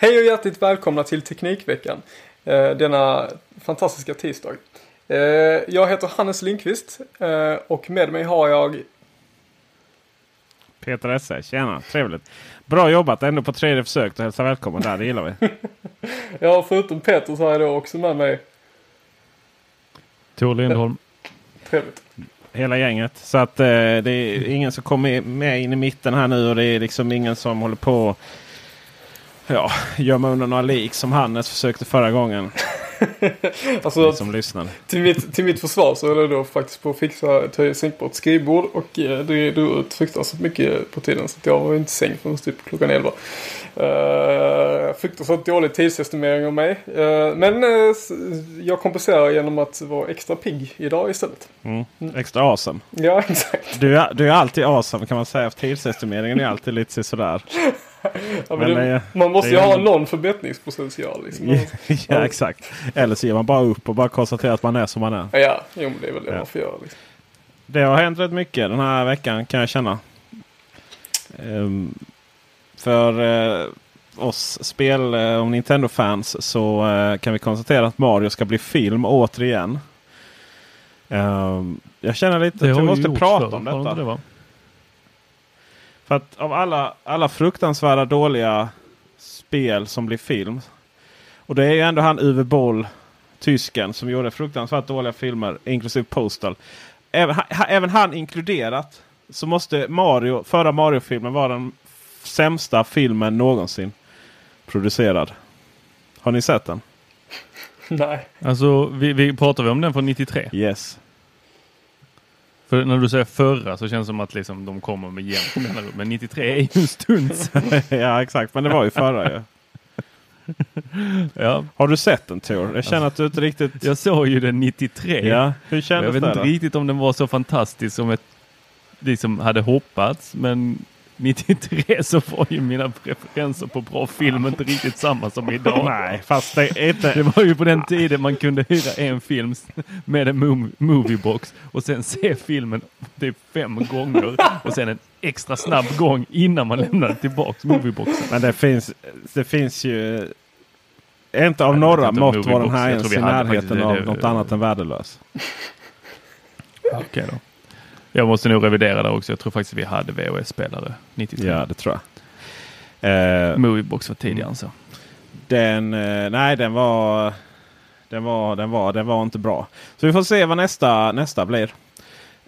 Hej och hjärtligt välkomna till Teknikveckan. Eh, denna fantastiska tisdag. Eh, jag heter Hannes Lindqvist eh, och med mig har jag Peter Esse, tjena, trevligt. Bra jobbat ändå på tredje försöket och hälsa välkommen där, det gillar vi. Ja, förutom Peter så har jag då också med mig Tor Lindholm. Trevligt. Hela gänget. Så att eh, det är ingen som kommer med in i mitten här nu och det är liksom ingen som håller på Ja, gömma undan några lik som Hannes försökte förra gången. alltså, som lyssnar. till, mitt, till mitt försvar så höll jag då faktiskt på att fixa ett sänkbart skrivbord och eh, det drog ut fruktansvärt mycket på tiden så att jag var inte säng förrän typ klockan 11. Uh, fruktansvärt dålig tidsestimering av mig. Uh, men uh, jag kompenserar genom att vara extra pigg idag istället. Mm. Extra awesome. Ja, exakt. Du är, du är alltid awesome kan man säga. Tidsestimeringen är alltid lite sådär. Ja, men Men det, det- man måste det ju ha ändå- någon förbättringspotential. Liksom. ja exakt. Eller så ger man bara upp och bara konstaterar att man är som man är. Ja, jo, men det är väl det Ja. man får göra. Liksom. Det har hänt rätt mycket den här veckan kan jag känna. Ehm, för eh, oss spel eh, och Nintendo-fans så eh, kan vi konstatera att Mario ska bli film återigen. Ehm, jag känner lite att vi måste prata om detta. det? För att av alla, alla fruktansvärda dåliga spel som blir film. Och det är ju ändå han Uwe Boll, tysken, som gjorde fruktansvärt dåliga filmer, inklusive Postal. Även, ha, även han inkluderat så måste Mario, förra Mario-filmen vara den sämsta filmen någonsin producerad. Har ni sett den? Nej. Alltså, vi, vi pratar vi om den från 93? Yes. För när du säger förra så känns det som att liksom de kommer med jämnt mellanrum. Men 93 är ju en stund ja exakt, men det var ju förra ju. Ja, Har du sett den Tor? Jag känner att du inte riktigt... jag såg ju den 93. Ja, hur jag kändes vet det inte då? riktigt om den var så fantastisk som jag liksom hade hoppats. Men 93 så var ju mina preferenser på bra film inte riktigt samma som idag. Nej, fast det är inte... Det var ju på den tiden man kunde hyra en film med en mov- moviebox och sen se filmen typ fem gånger och sen en extra snabb gång innan man lämnade tillbaks movieboxen. Men det finns, det finns ju... Inte av några mått var den här ens i närheten av något annat än värdelös. Okej då. Jag måste nog revidera där också. Jag tror faktiskt vi hade VHS-spelare 93. Ja, det tror jag. Eh, Moviebox var tidigare än så. den, eh, nej, den var, den var, den var, den var inte bra. Så vi får se vad nästa, nästa blir.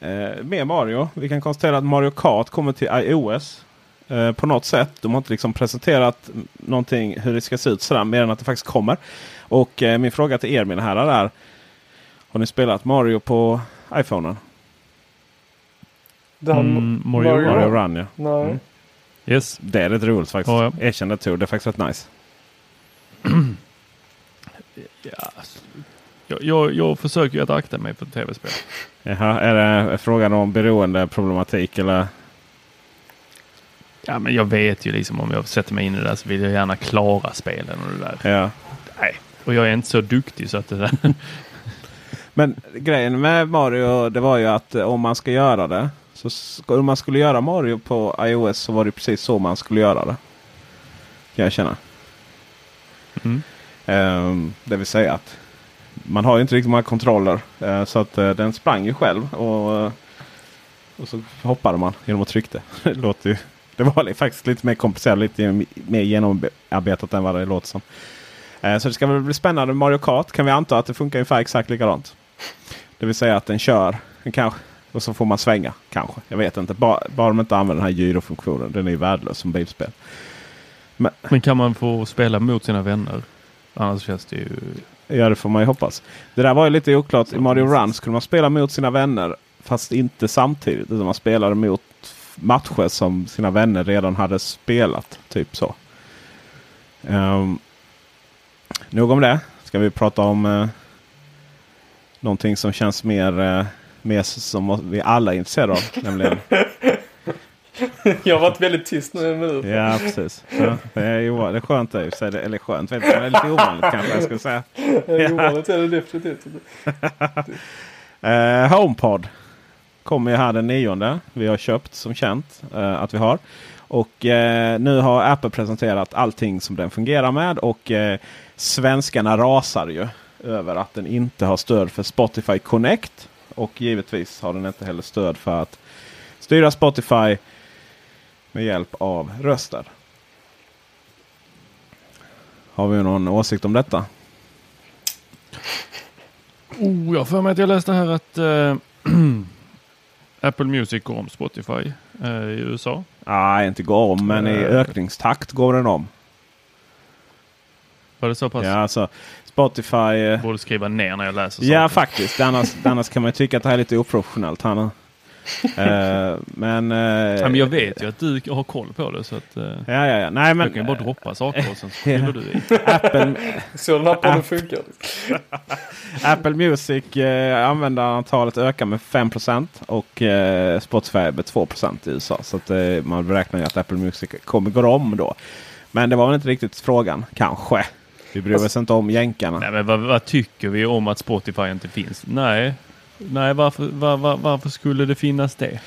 Eh, med Mario. Vi kan konstatera att Mario Kart kommer till iOS. På något sätt. De har inte liksom presenterat någonting hur det ska se ut sådär mer än att det faktiskt kommer. Och min fråga till er mina herrar är. Har ni spelat Mario på iPhonen? Mm, Mario Mario- Mario Run ja. Nej. Mm. Yes. Det är rätt roligt faktiskt. Ja, ja. Erkänn det. Det är faktiskt rätt nice. Ja, alltså, jag, jag, jag försöker ju att akta mig för tv-spel. Jaha, är det frågan om beroendeproblematik eller? Ja, men jag vet ju liksom om jag sätter mig in i det där så vill jag gärna klara spelen och det där. Ja. Nej, och jag är inte så duktig så att det där. Men grejen med Mario det var ju att om man ska göra det. Så ska, om man skulle göra Mario på iOS så var det precis så man skulle göra det. Kan jag känna. Mm. Ehm, det vill säga att man har ju inte riktigt många kontroller. eh, så att eh, den sprang ju själv. Och, eh, och så hoppade man genom att trycka. det, låter ju, det var faktiskt lite mer komplicerat. Lite mer genomarbetat än vad det låter som. Så det ska väl bli spännande. Mario Kart kan vi anta att det funkar ungefär exakt likadant. Det vill säga att den kör. Den kanske, och så får man svänga kanske. Jag vet inte. Bara, bara de inte använder den här gyrofunktionen. Den är ju värdelös som bilspel. Men kan man få spela mot sina vänner? Annars känns det ju... Ja, det får man ju hoppas. Det där var ju lite oklart. I Mario Run skulle man spela mot sina vänner fast inte samtidigt. Utan man spelade mot matcher som sina vänner redan hade spelat. Typ så. Um, nog om det. Ska vi prata om uh, någonting som känns mer, uh, mer som vi alla är intresserade av. nämligen jag har varit väldigt tyst nu en minut. Ja, precis. Så, det, är, det är skönt i och Eller skönt, vet jag, det är lite ovanligt kanske jag ska säga. Ja, ovanligt är det definitivt. uh, HomePod kommer ju här den nionde. Vi har köpt som känt uh, att vi har. Och uh, nu har Apple presenterat allting som den fungerar med. Och uh, svenskarna rasar ju över att den inte har stöd för Spotify Connect. Och givetvis har den inte heller stöd för att styra Spotify med hjälp av röster. Har vi någon åsikt om detta? Oh, jag för mig att jag läste här att äh, Apple Music går om Spotify äh, i USA. Nej, inte går om, men i eh. ökningstakt går den om. Var det så pass? Ja, alltså Spotify... Jag borde skriva ner när jag läser. Ja, saker. faktiskt. Annars, annars kan man tycka att det här är lite oprofessionellt. Han, uh, men, uh, ja, men jag vet ju att du har koll på det. Så att, uh, ja, ja, ja. Nej, men, jag kan ju bara droppa saker och sen fyller du i. Apple, så den här podden funkar. Apple Music användarantalet ökar med 5% och Spotify med 2 i USA. Så att, man beräknar ju att Apple Music kommer gå om då. Men det var väl inte riktigt frågan, kanske. Vi bryr oss alltså, inte om jänkarna. Nej, men vad, vad, tycker vi om att Spotify inte finns? Nej, Nej, varför, var, var, varför skulle det finnas det?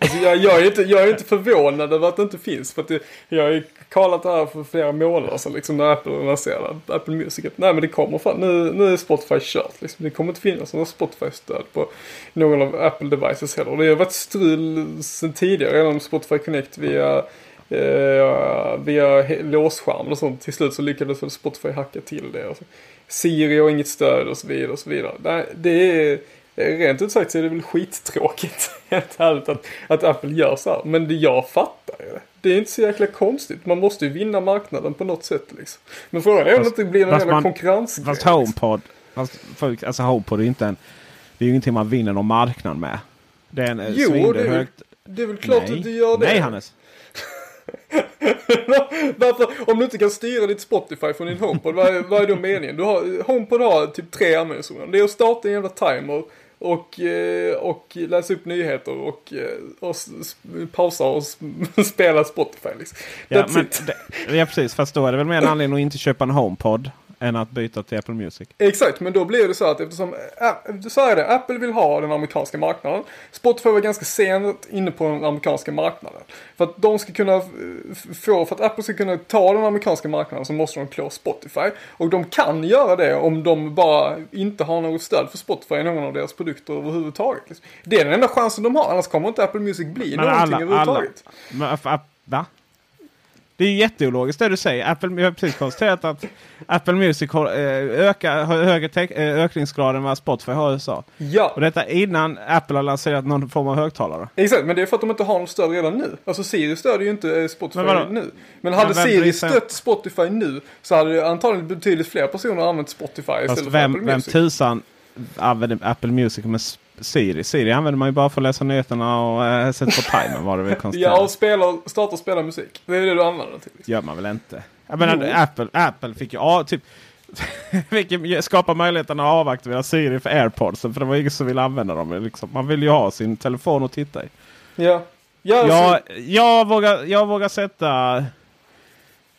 Alltså jag, jag, är inte, jag är inte förvånad över att det inte finns. För att det, jag har ju kollat det här för flera månader sedan liksom när Apple lanserade Apple Music. Nej men det kommer fan, nu, nu är Spotify kört. Liksom. Det kommer inte finnas någon Spotify-stöd på någon av Apple devices heller. Det har varit strul sedan tidigare genom Spotify Connect via eh, via låsskärm och sånt. Till slut så lyckades väl Spotify hacka till det. Alltså. Siri har inget stöd och så vidare och så vidare. Nej, det är rent ut sagt så är det väl skittråkigt helt ärligt att, att Apple gör så här. Men det jag fattar det. Det är inte så jäkla konstigt. Man måste ju vinna marknaden på något sätt liksom. Men frågan är om det inte blir någon jävla konkurrens. Fast HomePod, fast folk, alltså HomePod är inte en, det är ju ingenting man vinner någon marknad med. Det är en jo, det är, väl, det är väl klart Nej. att du gör det. Nej Hannes. Varför, om du inte kan styra ditt Spotify från din HomePod, vad är, vad är då meningen? Du har, HomePod har typ tre användningsområden. Det är att starta en jävla timer och, eh, och läsa upp nyheter och, eh, och pausa och spela Spotify liksom. Ja, men, det, ja precis, fast då är det väl mer en anledning att inte köpa en HomePod än att byta till Apple Music. Exakt, men då blir det så att eftersom, så är det, Apple vill ha den amerikanska marknaden. Spotify var ganska sent inne på den amerikanska marknaden. För att de ska kunna få, för att Apple ska kunna ta den amerikanska marknaden så måste de klå Spotify. Och de kan göra det om de bara inte har något stöd för Spotify i någon av deras produkter överhuvudtaget. Liksom. Det är den enda chansen de har, annars kommer inte Apple Music bli men någonting alla, överhuvudtaget. Alla, men, va? Det är jätteologiskt det du säger. Apple, jag har precis konstaterat att Apple Music har, eh, ökar, har högre eh, ökningsgrad än vad Spotify har i USA. Ja. Och detta innan Apple har lanserat någon form av högtalare. Exakt, men det är för att de inte har något stöd redan nu. Alltså Siri stödjer ju inte eh, Spotify men nu. Men hade men Siri stött Spotify nu så hade antagligen betydligt fler personer använt Spotify Fast istället vem, för Apple Music. Vem tusan använder Apple Music med Siri. Siri använder man ju bara för att läsa nyheterna och äh, sätta på timern var det väl ja, och spela, starta och spela musik. Det är det du använder den till. Liksom. gör man väl inte? Jag menar, Apple, Apple fick ju ja, typ skapa möjligheten att avaktivera Siri för AirPods. För det var ingen som ville använda dem. Liksom. Man vill ju ha sin telefon och titta i. Ja. Ja, jag, alltså- jag, vågar, jag vågar sätta...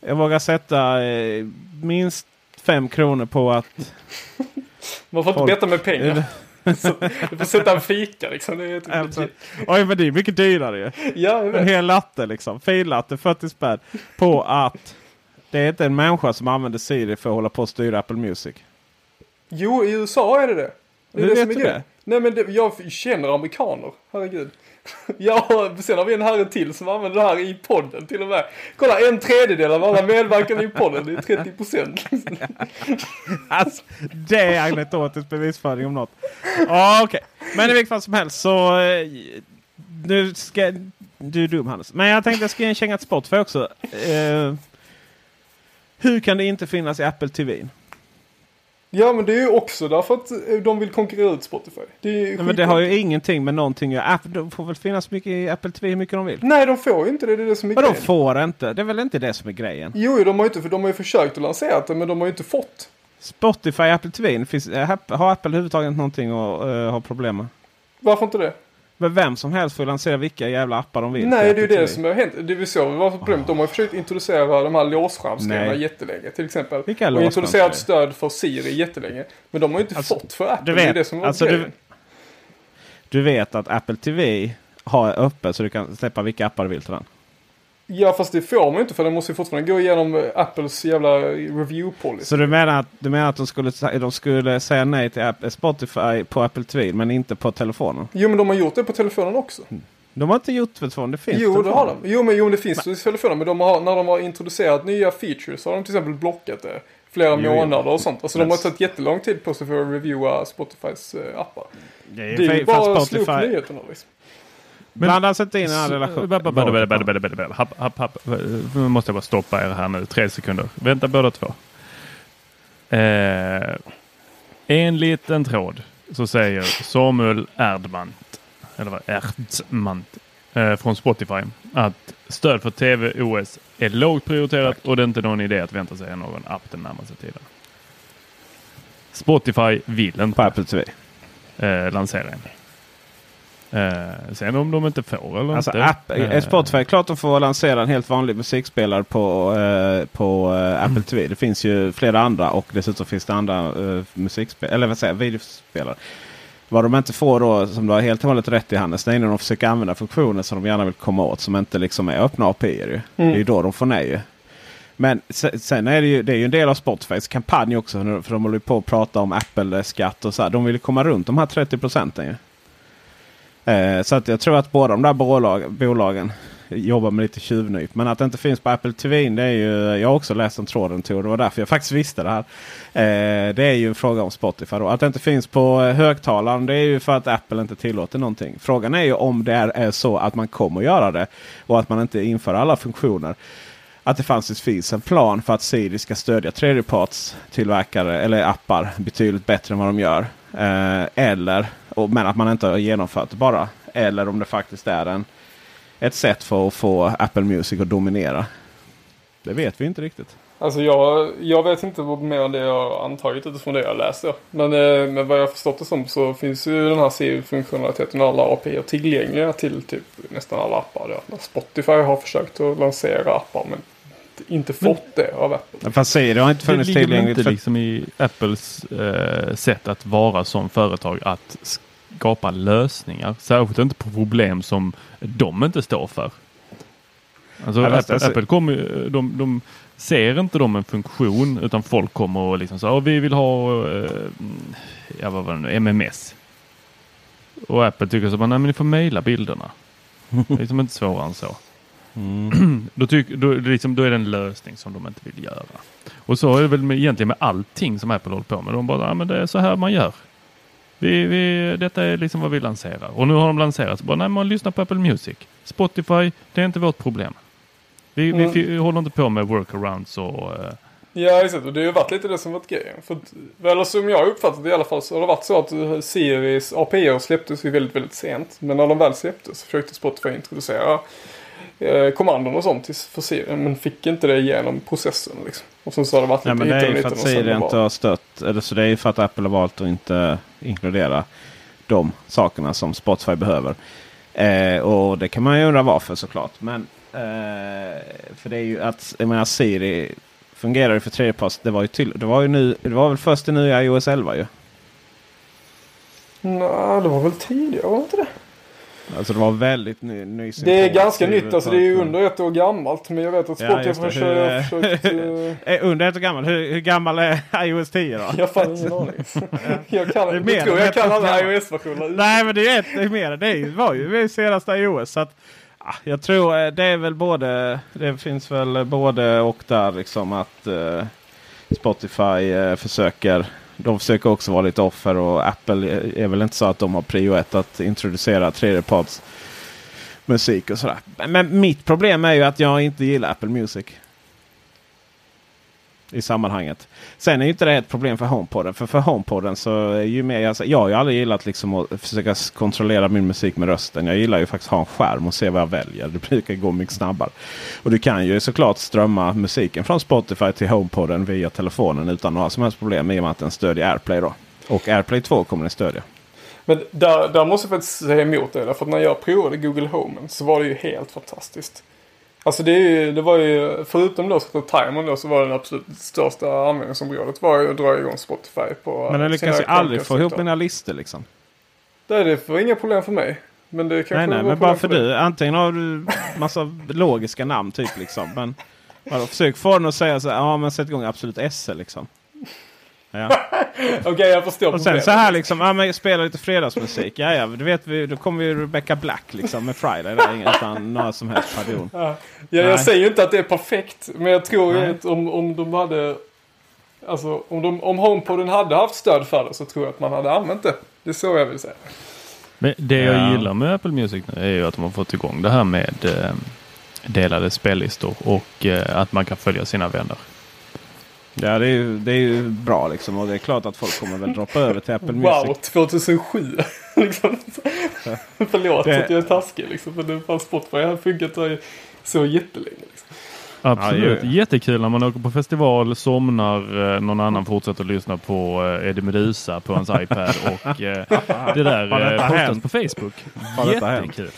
Jag vågar sätta eh, minst fem kronor på att... Man får inte betta med pengar. du får sätta en fika liksom. Det är typ alltså, oj men det är mycket dyrare ju. Ja, en hel latte liksom. Finlatte 40 spänn. På att det är inte en människa som använder Siri för att hålla på och styra Apple Music. Jo, i USA är det det. det Hur det vet du det? Nej men det, jag känner amerikaner. Herregud. Ja, sen har vi en herre till som använder det här i podden till och med. Kolla, en tredjedel av alla medverkande i podden, det är 30 procent. alltså, det är anekdotisk bevisföring om något. Ja, okej. Okay. Men i vilket fall som helst så... Eh, nu ska... Du är dum Hannes. Men jag tänkte jag ska ge en känga till Spotify också. Uh, hur kan det inte finnas i Apple TV? Ja men det är ju också därför att eh, de vill konkurrera ut Spotify. Det, men det har ju ingenting med någonting att göra. App- De får väl finnas mycket i Apple TV hur mycket de vill. Nej de får ju inte det, det är det som är Men de grejen. får inte. Det är väl inte det som är grejen. Jo, de har ju inte, för de har ju försökt att lansera det men de har ju inte fått. Spotify, Apple TV. Finns, App- har Apple överhuvudtaget någonting att uh, ha problem med? Varför inte det? Men vem som helst får lansera vilka jävla appar de vill. Nej, det är ju det som har hänt. Det vi såg var problemet. De har försökt introducera de här låsskärmsgrejerna Nej. jättelänge. Till exempel. Vilka och introducerat stöd för Siri jättelänge. Men de har ju inte Alltså, fått för Apple. du det är vet, det som var alltså, du-. Du vet att Apple TV har öppet så du kan släppa vilka appar du vill till den. Ja, fast det får man ju inte för den måste ju fortfarande gå igenom eh, Apples jävla review policy. Så du menar att, du menar att de, skulle, de skulle säga nej till Spotify på Apple TV men inte på telefonen? Jo, men de har gjort det på telefonen också. De har inte gjort telefonen. Det finns Jo, det telefoner. har de. Jo, men, jo, men det finns i telefonen. Men de har, när de har introducerat nya features så har de till exempel blockat det flera Jo, månader och sånt. Alltså de har Men- tagit jättelång tid på sig för att reviewa Spotifys eh, appar. Det Det är ju bara att slå upp nyheterna liksom. Blanda alltså inte in den här. Happ, happ, happ. Nu måste jag bara stoppa er här nu. Tre sekunder. Vänta båda två. Eh, en liten tråd så säger Samuel Erdmant, eller vad Erdmant, eh, från Spotify att stöd för TV OS är lågt prioriterat och det är inte någon idé att vänta sig någon app den närmaste tiden. Spotify vill På inte Apple TV. eh, lansera en. Eh, sen om de inte får eller Alltså inte. app, eh, eh, Spotify, klart de får lansera en helt vanlig musikspelare på, eh, på eh, Apple TV. Det finns ju flera andra och dessutom finns det andra eh, musikspelare, eller vad säger videospelare. Vad de inte får då, som du har helt och hållet rätt i Hannes, det är när de försöker använda funktioner som de gärna vill komma åt som inte liksom är öppna API. Ju. Det är ju då de får nej. Ju. Men se- sen är det ju, det är ju en del av Spotifys kampanj också. För de håller ju på att prata om Apple-skatt och så här. De vill ju komma runt de här 30 procenten. Eh, så att jag tror att båda de där bolag, bolagen jobbar med lite tjuvnyp. Men att det inte finns på Apple TV, det är ju, jag har också läst om tråden Tor. det var därför jag faktiskt visste det här. Eh, det är ju en fråga om Spotify. Då. Att det inte finns på eh, högtalaren det är ju för att Apple inte tillåter någonting. Frågan är ju om det är, så att man kommer göra det och att man inte inför alla funktioner. Att det fanns finns en plan för att Siri ska stödja tredjepartstillverkare eller appar betydligt bättre än vad de gör. Eh, eller, och, men att man inte har genomfört det bara. Eller om det faktiskt är en, ett sätt för att få Apple Music att dominera. Det vet vi inte riktigt. Alltså jag, jag vet inte mer än det jag antagit utifrån det jag läste. Men, eh, men vad jag förstått det som så finns ju den här CU-funktionaliteten och alla API tillgängliga till typ nästan alla appar. Spotify har försökt att lansera appar men inte fått det av Apple. Fast Siri har inte Det funnits väl tillgängligt. inte För, liksom i Apples eh, sätt att vara som företag att skapa lösningar. Särskilt inte på problem som de inte står för. Alltså, Ja, men Apple, alltså- Apple kommer, de, de ser inte de en funktion utan folk kommer och liksom så "Ja, vi vill ha eh, ja, vad var det nu, MMS. Och Apple tycker så nej men ni får mejla bilderna. Det är liksom inte svårare än så. Mm. Då, tyck, då, liksom, då är det en lösning som de inte vill göra. Och så är det väl med, egentligen med allting som Apple håller på med. De bara, ja men det är så här man gör. Vi, vi, detta är liksom vad vi lanserar. Och nu har de lanserat, så bara, nej man lyssnar på Apple Music. Spotify, det är inte vårt problem. Vi, Mm. vi, håller inte på med workarounds och... eh, Ja exakt och det har ju varit lite det som varit grejen. För, eller som jag uppfattat det i alla fall så har det varit så att Siris API släpptes ju väldigt väldigt sent. Men när de väl släpptes så försökte Spotify introducera eh, kommandon och sånt för Siri. Men fick inte det igenom processen liksom. Och sen så har det varit Ja, lite men det är hit och för att och Siri inte har stött. Eller så det är ju för att Apple har valt att inte inkludera de sakerna som Spotify behöver. Eh, och det kan man ju undra varför såklart. Men eh, för det är ju att jag menar, Siri fungerar ju för tredjeparts. Det var ju till, det var ju nu. Det var väl först i nya iOS 11 ju. Nej, det var väl tidigare, var det inte det? Alltså det var väldigt ny. ny Det är ganska nytt, alltså det är ju under ett år gammalt. Men jag vet att Ja, Spotify det. har försökt... Eh, under ett år gammal. Hur, hur gammal är iOS 10 då? jag har ingen aning. jag kan, Det är jag mer tror jag kan alla gammalt. iOS-versioner. Nej men det är ju ett det är mer. Det är var ju det senaste iOS. Så att, ah, jag tror det är väl både. Det finns väl både och där liksom att eh, Spotify eh, försöker. De försöker också vara lite offer och Apple är- väl inte så att de har prio ett att introducera tredjeparts musik och sådär. Men mitt problem är ju att jag inte gillar Apple Music i sammanhanget. Sen är ju inte det ett problem för HomePodden. För för HomePodden så är ju mer, jag, jag har ju aldrig gillat liksom att försöka kontrollera min musik med rösten. Jag gillar ju faktiskt att ha en skärm och se vad jag väljer. Det brukar gå mycket snabbare. Och du kan ju såklart strömma musiken från Spotify till HomePodden via telefonen utan några som helst problem i och med att den stödjer AirPlay då. Och AirPlay 2 kommer den stödja. Men där, där måste jag faktiskt säga emot det. För när jag provade Google Home så var det ju helt fantastiskt. Alltså det, är ju, det var ju, förutom då timern då så var det absolut största användningsområdet var ju att dra igång Spotify på Men den lyckas ju aldrig få ihop mina listor liksom. Det är det för inga problem för mig. Men det kanske nej, nej, men bara för, för du. Antingen har du massa logiska namn typ liksom. Men vadå, försök få den att säga så här, ja men sätt igång Absolut SE liksom. Ja. Okej, okay, jag förstår. Och sen så här liksom, ja, men spela lite fredagsmusik. Ja, ja, du vet, vi, då kommer ju Rebecca Black liksom med Friday där utan några som helst pardon. Ja. ja, jag säger ju inte att det är perfekt. Men jag tror Nej. att om, om de hade... Alltså om, de, om HomePoden hade haft stöd för det så tror jag att man hade använt det. Det är så jag vill säga. Men det jag ja. gillar med Apple Music nu är ju att de har fått igång det här med eh, delade spellistor och eh, att man kan följa sina vänner. Ja, det är, ju, det är ju bra liksom. Och det är klart att folk kommer väl droppa över till Apple Music. Wow, 2007! liksom. Förlåt det... att jag är taskig liksom. Men det fanns Spotify har funkat så jättelänge. Liksom. Absolut, ja, jättekul när man åker på festival, somnar, eh, någon annan fortsätter lyssna på eh, Eddie Meduza på hans iPad och eh, det där postas på Facebook. Jättekul.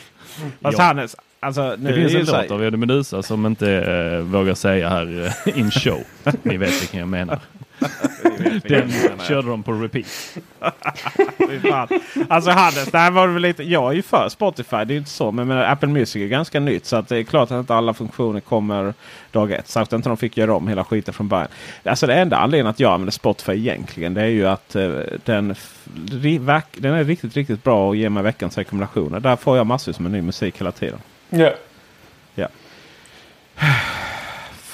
Fast ja. Hannes, alltså, det finns en låt av Eddie Meduza som inte äh, vågar säga här äh, in show. Ni vet vilken jag menar. Den körde de på repeat. alltså Hannes, det här var väl lite, jag är ju för Spotify, det är inte så. Men, men Apple Music är ganska nytt så att det är klart att inte alla funktioner kommer dag ett. Särskilt inte de fick göra om hela skiten från början. Alltså det enda anledningen att jag använder Spotify egentligen det är ju att uh, den, den är riktigt, riktigt bra och ger mig veckans rekommendationer. Där får jag massvis med ny musik hela tiden. Yeah. Ja.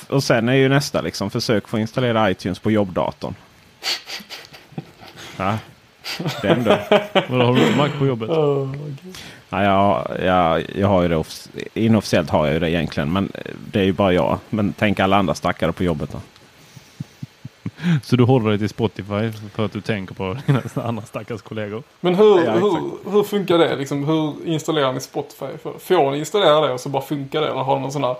Och sen är ju nästa liksom försök få installera iTunes på jobbdatorn. Ja, den då. Vadå, har du Mac på jobbet? Oh, ja, jag, jag, jag har ju det inofficiellt har jag ju det egentligen. Men det är ju bara jag. Men tänk alla andra stackare på jobbet då. Så du håller dig till Spotify för att du tänker på dina andra stackars kollegor? Men hur, ja, hur, hur funkar det? Liksom, hur installerar ni Spotify? Får ni installera det och så bara funkar det? Eller har ni någon sån här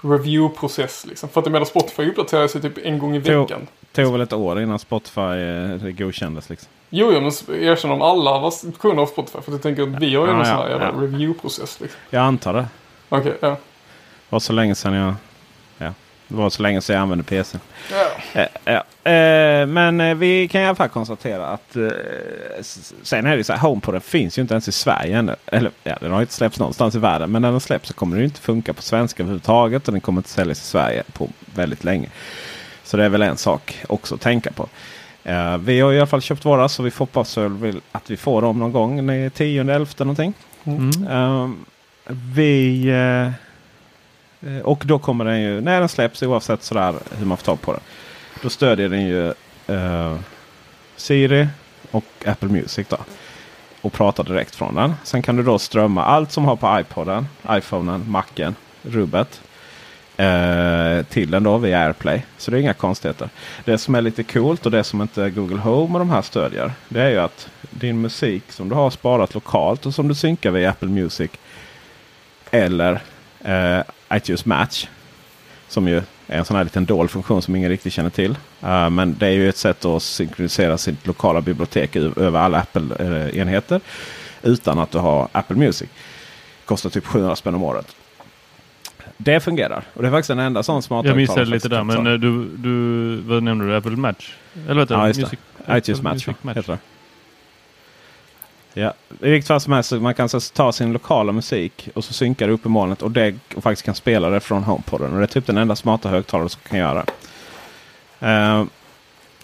review-process? Liksom? För att jag menar Spotify uppdaterar sig typ en gång i veckan. Det tog väl ett år innan Spotify eh, godkändes liksom. Jo, jo, men erkänn om alla var kunder av Spotify. För jag tänker att vi har ju ja, någon ja, sån här ja. review-process. Liksom. Jag antar det. Okej, okay, ja. Det var så länge sedan jag det var så länge sedan jag använde PC. Ja. Eh, ja. Eh, men eh, vi kan i alla fall konstatera att eh, sen är det så här. HomePoden finns ju inte ens i Sverige ännu. Eller ja, den har inte släppts någonstans i världen. Men när den släpps så kommer den inte funka på svenska överhuvudtaget. Och den kommer inte säljas i Sverige på väldigt länge. Så det är väl en sak också att tänka på. Uh, vi har i alla fall köpt våra så vi hoppas att vi får dem någon gång. 10-11 någonting. Mm. Uh, vi uh, Eh, Eh, och då kommer den ju, när den släpps oavsett sådär hur man får tag på den. Då stödjer den ju eh, Siri och Apple Music. Då, och pratar direkt från den. Sen kan du då strömma allt som har på iPoden, iPhonen, Macen, rubbet. Eh, till den då via AirPlay. Så det är inga konstigheter. Det som är lite coolt och det som inte Google Home och de här stödjer. Det är ju att din musik som du har sparat lokalt och som du synkar via Apple Music. Eller eh, iTunes Match. Som ju är en sån här liten dold funktion som ingen riktigt känner till. Uh, men det är ju ett sätt att synkronisera sitt lokala bibliotek över alla Apple-enheter. Utan att du har Apple Music. Kostar typ 700 spänn om året. Det fungerar. Och det är faktiskt den enda sån smart Jag missade lite där. Men eh, du, du, vad nämnde du? Apple Match? Eller vet du? Ja, just Music, det. iTunes Match, Match. Heter det. Ja, i vilket fall som helst man kan så ta sin lokala musik och så synkar det upp i molnet och det och faktiskt kan spela det från HomePoden. Och det är typ den enda smarta högtalare som kan göra. Uh,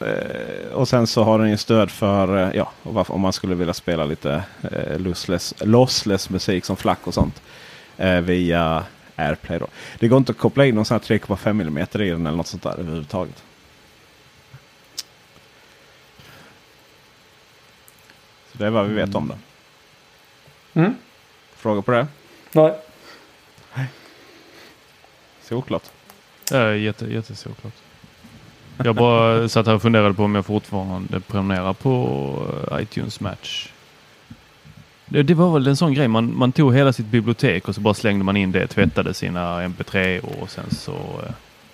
uh, och sen så har den ju stöd för, uh, ja, om man skulle vilja spela lite uh, lossless, lossless musik som flack och sånt. via AirPlay då. Det går inte att koppla in någon sån här 3,5 mm i den eller något sånt där överhuvudtaget. Det är vad vi vet om det. Mm. Fråga på det? Nej. Solklart. Ja, jätte, jättesolklart. Jag bara satt här och funderade på om jag fortfarande prenumererar på eh, iTunes Match. Det, det var väl en sån grej. Man, man tog hela sitt bibliotek och så bara slängde man in det. Tvättade sina MP3 och sen så... eh,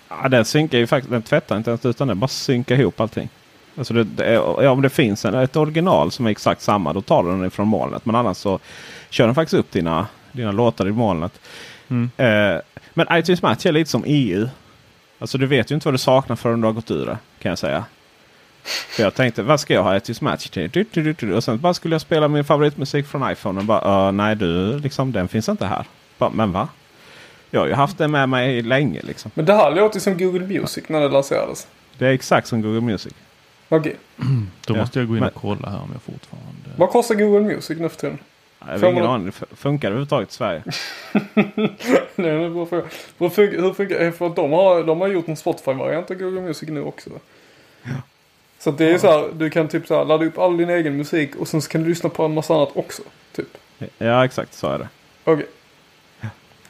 Ja, den synkar ju faktiskt. Den tvättar inte ens utan den bara synkar ihop allting. Alltså det, det, är- ja, om det finns en, ett original som är exakt samma då tar den ifrån molnet. Men annars så kör den faktiskt upp dina, dina låtar i molnet. Mm. Eh, men iTunes Match är lite som EU. Alltså du vet ju inte vad du saknar förrän du har gått ur det. Kan jag säga. För jag tänkte vad ska jag ha iTunes Match till? Du, du, du, du. Och sen bara skulle jag spela min favoritmusik från iPhone. Och bara "Uh, nej du, liksom, den finns inte här. Bara, men va? Jag har ju haft den med mig länge liksom. Men det här låter ju som Google Music när det lanserades. Det är exakt som Google Music. Okej. Då Ja, måste jag gå in men- och kolla här om jag fortfarande... Vad kostar Google Music nu för tiden? Jag har Får ingen man- aning. F- Funkar det överhuvudtaget i Sverige? Det är en bra fråga. Hur funkar, hur funkar För att de har, de har gjort en Spotify-variant av Google Music nu också. Så att det är så här, du kan typ så här, ladda upp all din egen musik och sen så kan du lyssna på en massa annat också. Typ. Ja, exakt så är det. Okej.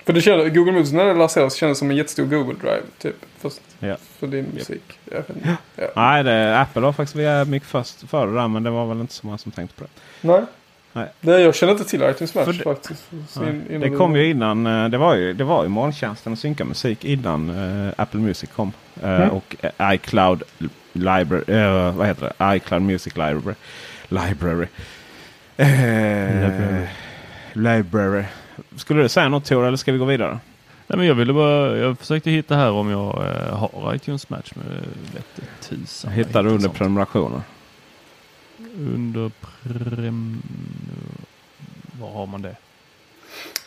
För det kändes, Google Music när det lanserades kändes som en jättestor Google Drive. Typ. Fast Ja. för din musik. Inte. Ja. Nej, det, Apple var faktiskt via mycket först före där, men det var väl inte så många som tänkte på det. Nej. Nej. Nej, jag känner inte till iTunes Match För det- faktiskt. In- Det kom ju innan. eh, Det var ju, det var ju molntjänsten att synka musik innan eh, Apple Music kom. Eh, Mm. Och iCloud Library. vad heter det? iCloud Music Library. Library. Library. library. Skulle du säga något Tor eller ska vi gå vidare? Nej, men jag ville bara... Jag försökte hitta här om jag eh, har iTunes Match. Men det vette tusan. Jag hittar du under prenumerationer. Under prem... Var har man det?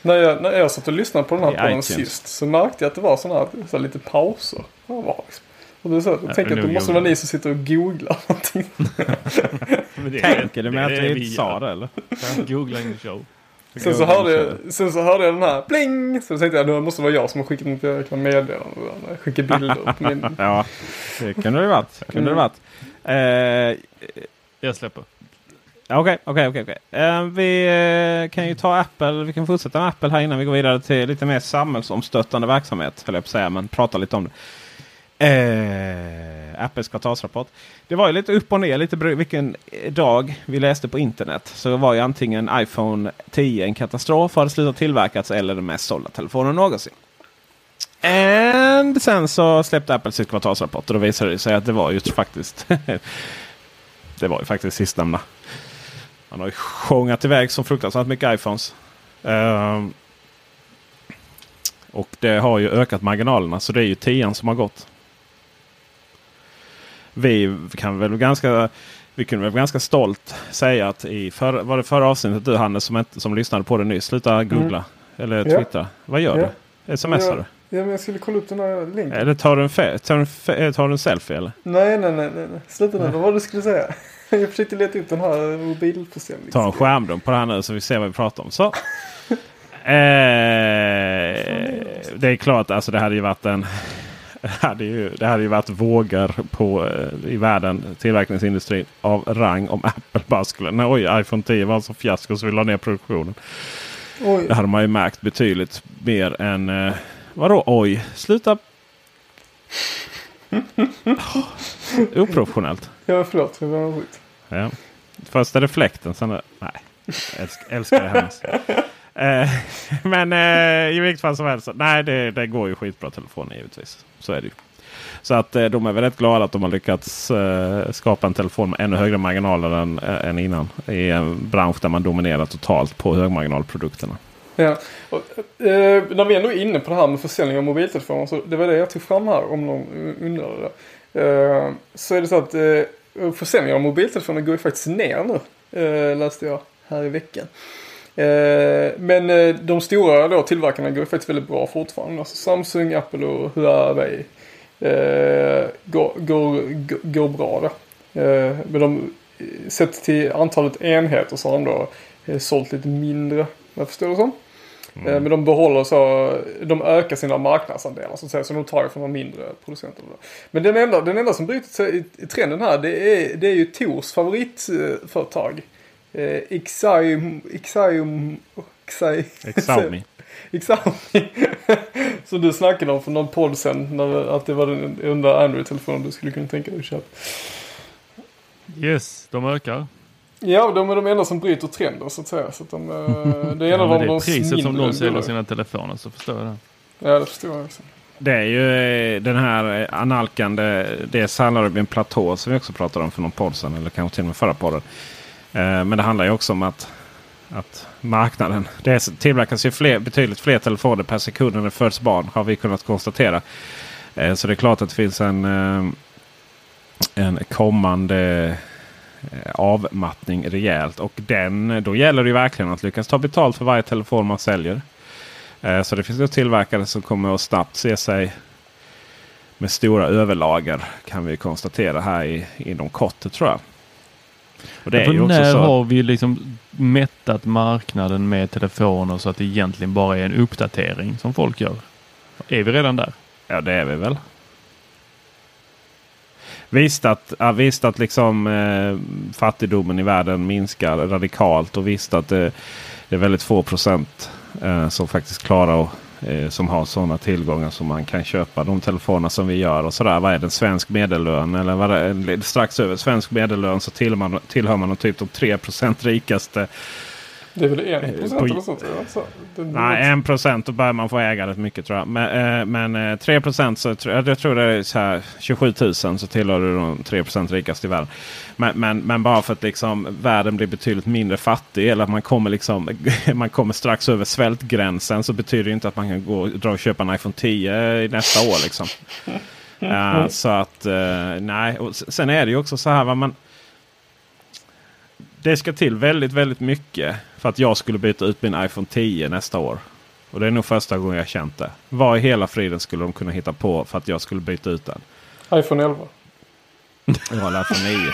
När jag, när jag satt och lyssnade på den här podden sist så märkte jag att det var sådana här, så här lite pauser. Ja, var liksom. Och är så, jag Ja, tänker att det måste vara ni som sitter och googlar någonting. Men det Tänker du med att vi inte sa det eller? Googling show. Sen så, hörde jag, sen så hörde jag den här pling! Så tänkte jag det måste vara jag som har skickat något jäkla meddelande. Skickar bilder på min... Ja, det kunde det varit. Kunde det varit. Eh, Jag släpper. Okej, okej, okej. okej. Eh, Vi eh, kan ju ta Apple. Vi kan fortsätta med Apple här innan vi går vidare till lite mer samhällsomstöttande verksamhet. Höll jag på att säga, men prata lite om det. Eh, Apples kvartalsrapport. Det var ju lite upp och ner lite vilken dag vi läste på internet. Så var ju antingen iPhone 10 en katastrof, hade slutat tillverkas eller den mest sålda telefonen någonsin. And sen så släppte Apple sitt kvartalsrapport och då visade det sig att det var ju faktiskt det var ju faktiskt sistnämnda. Man har ju sjungat iväg så fruktansvärt mycket iPhones. Um, och det har ju ökat marginalerna så det är ju 10 som har gått. Vi kan väl ganska vi kunde väl ganska stolt säga att i förra, var det förra avsnittet du Hannes som, inte, som lyssnade på det nyss. Sluta googla eller Mm. Ja. twittra. Vad gör Ja. du? Smsar Ja. du? Ja men jag skulle kolla upp den här länken. Eller tar du en, fe- tar du en, fe- tar du en selfie eller? Nej, nej, nej, nej. nej. Sluta nu. Vad var det du skulle säga? Jag försökte leta upp den här mobilförsäljningen. Ta en skärmdump på det här nu så vi ser vad vi pratar om. Så. Eh, det är klart, alltså det hade ju varit en... Det hade ju, det hade ju varit vågor på, eh, i världen, tillverkningsindustrin av rang om Apple bara skulle... Nej, oj, iPhone 10 var så fiasko så vi la ner produktionen. Oj. Det hade man ju märkt betydligt mer än... Eh, vadå oj? Sluta... Oprofessionellt. Ja, förlåt. Jag var skit. Ja. Först är det fläkten, sen är det... Nej, älsk, älskar det hennes. Eh, men eh, i vilket fall som helst. Nej, det, det går ju skitbra telefoner givetvis. Så är det ju. Så att eh, de är väl rätt glada att de har lyckats eh, skapa en telefon med ännu högre marginaler än, eh, än innan. I en bransch där man dominerar totalt på högmarginalprodukterna. Ja. Och, eh, när vi ändå är inne på det här med försäljning av mobiltelefoner. Så det var det jag tog fram här om någon undrade det. Eh, så är det så att eh, försäljningen av mobiltelefoner går ju faktiskt ner nu. Eh, läste jag här i veckan. Eh, men eh, de stora då, tillverkarna går faktiskt väldigt bra fortfarande. Alltså Samsung, Apple och Huawei eh, går, går, går, bra då. Men de, sett till antalet enheter så har de då sålt lite mindre. Jag förstår det som. Eh, Men de behåller så, de ökar sina marknadsandelar så att säga. Så de tar ju från de mindre producenterna. Men den enda, den enda som bryter sig i, i trenden här det är, det är ju Tors favoritföretag. Eh. Xiaomi. Så du snackade om för någon podd sen. När, att det var den enda Android-telefonen du skulle kunna tänka dig att köpa. Yes, de ökar. Ja, de är de enda som bryter trender så att säga. Så att de, eh, det är en Ja, av men de det är priset som de säljer sina telefoner så förstår jag det. Ja, det förstår jag också. Det är ju eh, den här eh, analkande. Det handlar om en platå som vi också pratade om för någon podd sedan. Eller kanske till och med förra podden. Eh, men det handlar ju också om att, att marknaden. Det tillverkas ju fler, betydligt fler telefoner per sekund än det föds barn. Har vi kunnat konstatera. Eh, så det är klart att det finns en, eh, en kommande avmattning rejält. Och den, då gäller det ju verkligen att lyckas ta betalt för varje telefon man säljer. Så det finns ju tillverkare som kommer att snabbt se sig med stora överlager kan vi konstatera här i, inom kort tror jag. Och det är ju när så. har vi liksom mättat marknaden med telefoner så att det egentligen bara är en uppdatering som folk gör? Är vi redan där? Ja det är vi väl. Visst att, ja, visst att liksom, eh, fattigdomen i världen minskar radikalt och visst att det, det är väldigt få procent eh, som faktiskt klarar och, eh, som har sådana tillgångar som man kan köpa de telefoner som vi gör. och sådär. Vad är det? Svensk medellön? Eller vad är strax över svensk medellön så tillhör man, tillhör man de typ de 3 rikaste det är väl en procent på- eller sånt? Ja, så. Det- Nej, 1 procent då börjar man få äga rätt mycket tror jag. Men, eh, eh, 3 procent så jag, jag tror det är så här 27 000 så tillhör du de 3 procent rikaste i världen. Men, men, men bara för att liksom världen blir betydligt mindre fattig eller att man kommer, liksom, man kommer strax över svältgränsen så betyder det inte att man kan gå dra och köpa en iPhone 10 i nästa år. Liksom. Eh, så att eh, nej, och sen är det ju också så här. vad man det ska till väldigt, väldigt mycket för att jag skulle byta ut min iPhone 10 nästa år. Och det är nog första gången jag känt det. Vad i hela friden skulle de kunna hitta på för att jag skulle byta ut den? iPhone 11. Jag har iPhone 9.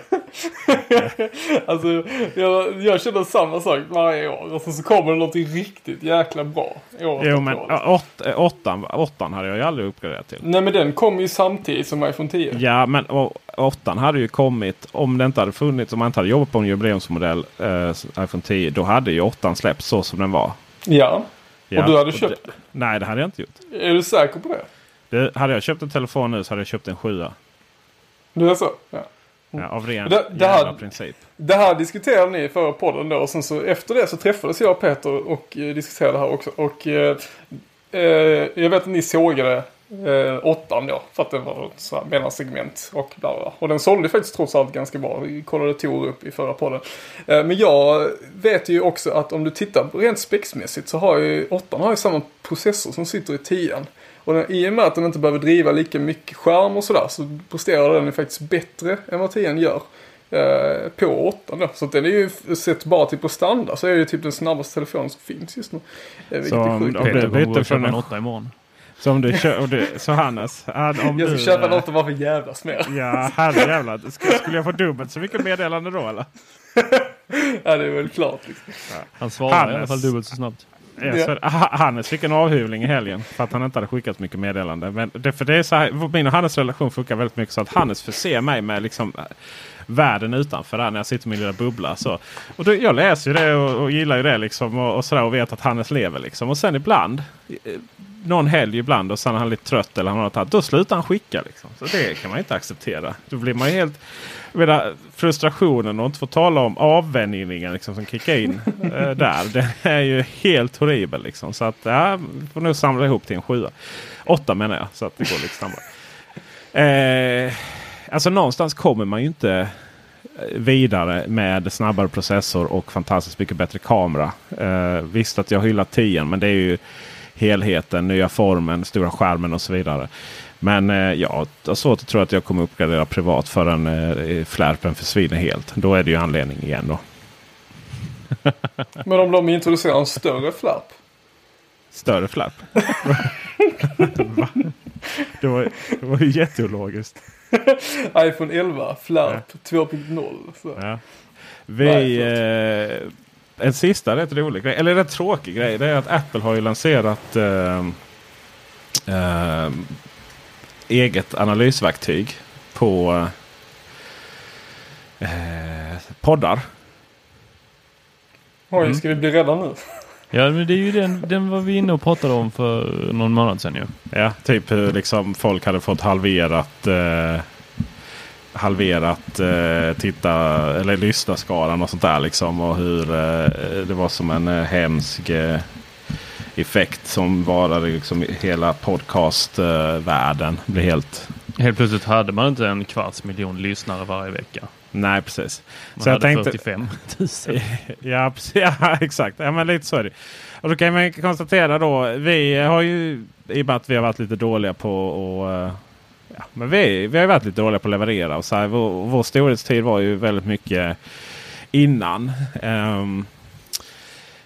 Alltså, jag, jag känner samma sak varje år. Och sen så kommer det någonting riktigt jäkla bra. året Jo men åt, eh, åttan, åttan hade jag ju aldrig uppgraderat till. Nej men den kom ju samtidigt som iPhone 10. Ja men åttan hade ju kommit om det inte hade funnits. Om man inte hade jobbat på en jubileumsmodell eh, iPhone 10. Då hade ju åttan släppts så som den var. Ja. Ja, och du hade köpt det. Nej det hade jag inte gjort. Är du säker på det? Det, hade jag köpt en telefon nu så hade jag köpt en sjua. Du är så? Ja. Ja, av ren Det- det här- princip. Det här diskuterade ni i förra podden då. Och sen så efter det så träffades jag och Peter och eh, diskuterade det här också. Och eh, eh, jag vet att ni sågade eh, åttan då. För att det var ett här mellansegment och bla bla. Och den sålde faktiskt trots allt ganska bra. Vi kollade Tor upp i förra podden. Eh, men jag vet ju också att om du tittar rent spexmässigt så har ju åttan har ju samma processor som sitter i tian. Och den, i och med att den inte behöver driva lika mycket skärm och sådär så presterar den ju faktiskt bättre än vad 10 gör. Eh, på 8 då. Så att den är ju sett bara till prestanda så är det ju typ den snabbaste telefonen som finns just nu. Eh, vilket Så är om- sjukt. om Peter du kommer från köpa en en- åtta imorgon. Så om du kör, du, så Hannes, han- om Jag ska du... köpa något och bara för jävlas mer. Ja, herrejävlar. Skulle, skulle jag få dubbelt så mycket meddelande då eller? Ja, det är väl klart liksom. Han svarar i alla Hannes. fall dubbelt så snabbt. Ja, Hannes fick en avhyvling i helgen för att han inte hade skickat så mycket meddelande. Men det, för det är så här, min och Hannes relation funkar väldigt mycket så att Hannes förser mig med liksom äh, världen utanför där när jag sitter i min lilla bubbla. Så. Och då, jag läser ju det och, och gillar ju det liksom och, och sådär och vet att Hannes lever liksom. Och sen ibland, eh, någon helg ibland och sen är han lite trött eller han har något annat, då slutar han skicka. Liksom. Så det kan man inte acceptera. Då blir man ju helt... Menar, frustrationen och inte få tala om avvänjningen liksom, som kickar in eh, där. Det är ju helt horribel. Liksom. Så att ja, vi får nog samla ihop till en sjua. Åtta menar jag, så att det går lite snabbare. Eh, alltså någonstans kommer man ju inte eh, vidare med snabbare processor och fantastiskt mycket bättre kamera. Eh, visst att jag hyllar 10 men det är ju helheten, nya formen, stora skärmen och så vidare. Men eh, jag har svårt att tro att jag kommer uppgradera privat förrän eh, flärpen försvinner helt. Då är det ju anledning igen då. Men om de introducerar en större flapp. Större flärp. Det var, det var ju jätteologiskt. iPhone 11, flapp 2.0. Så. Ja. Vi, eh, en sista rätt rolig grej, eller rätt tråkig grej. Det är att Apple har ju lanserat eh, eh, eget analysverktyg på eh, poddar. Oj, Mm. ska vi bli rädda nu? Ja, men det är ju den, den var vi inne och pratade om för någon månad sedan ju. Ja, typ hur liksom folk hade fått halverat eh, halverat eh, titta eller lyssnarskaran och sånt där liksom. Och hur eh, det var som en eh, hemsk eh, effekt som varade liksom hela podcastvärlden. blev helt... Helt plötsligt hade man inte en kvarts miljon lyssnare varje vecka. Nej, precis. Man Så jag hade tänkte- 45 000. Ja, ja exakt. Ja, men lite så är det. Och då kan man konstatera då. Vi har ju i och med att vi har varit lite dåliga på att Ja, men vi, vi har varit lite dåliga på att leverera. Och så här, vår, vår storhetstid var ju väldigt mycket innan. ehm,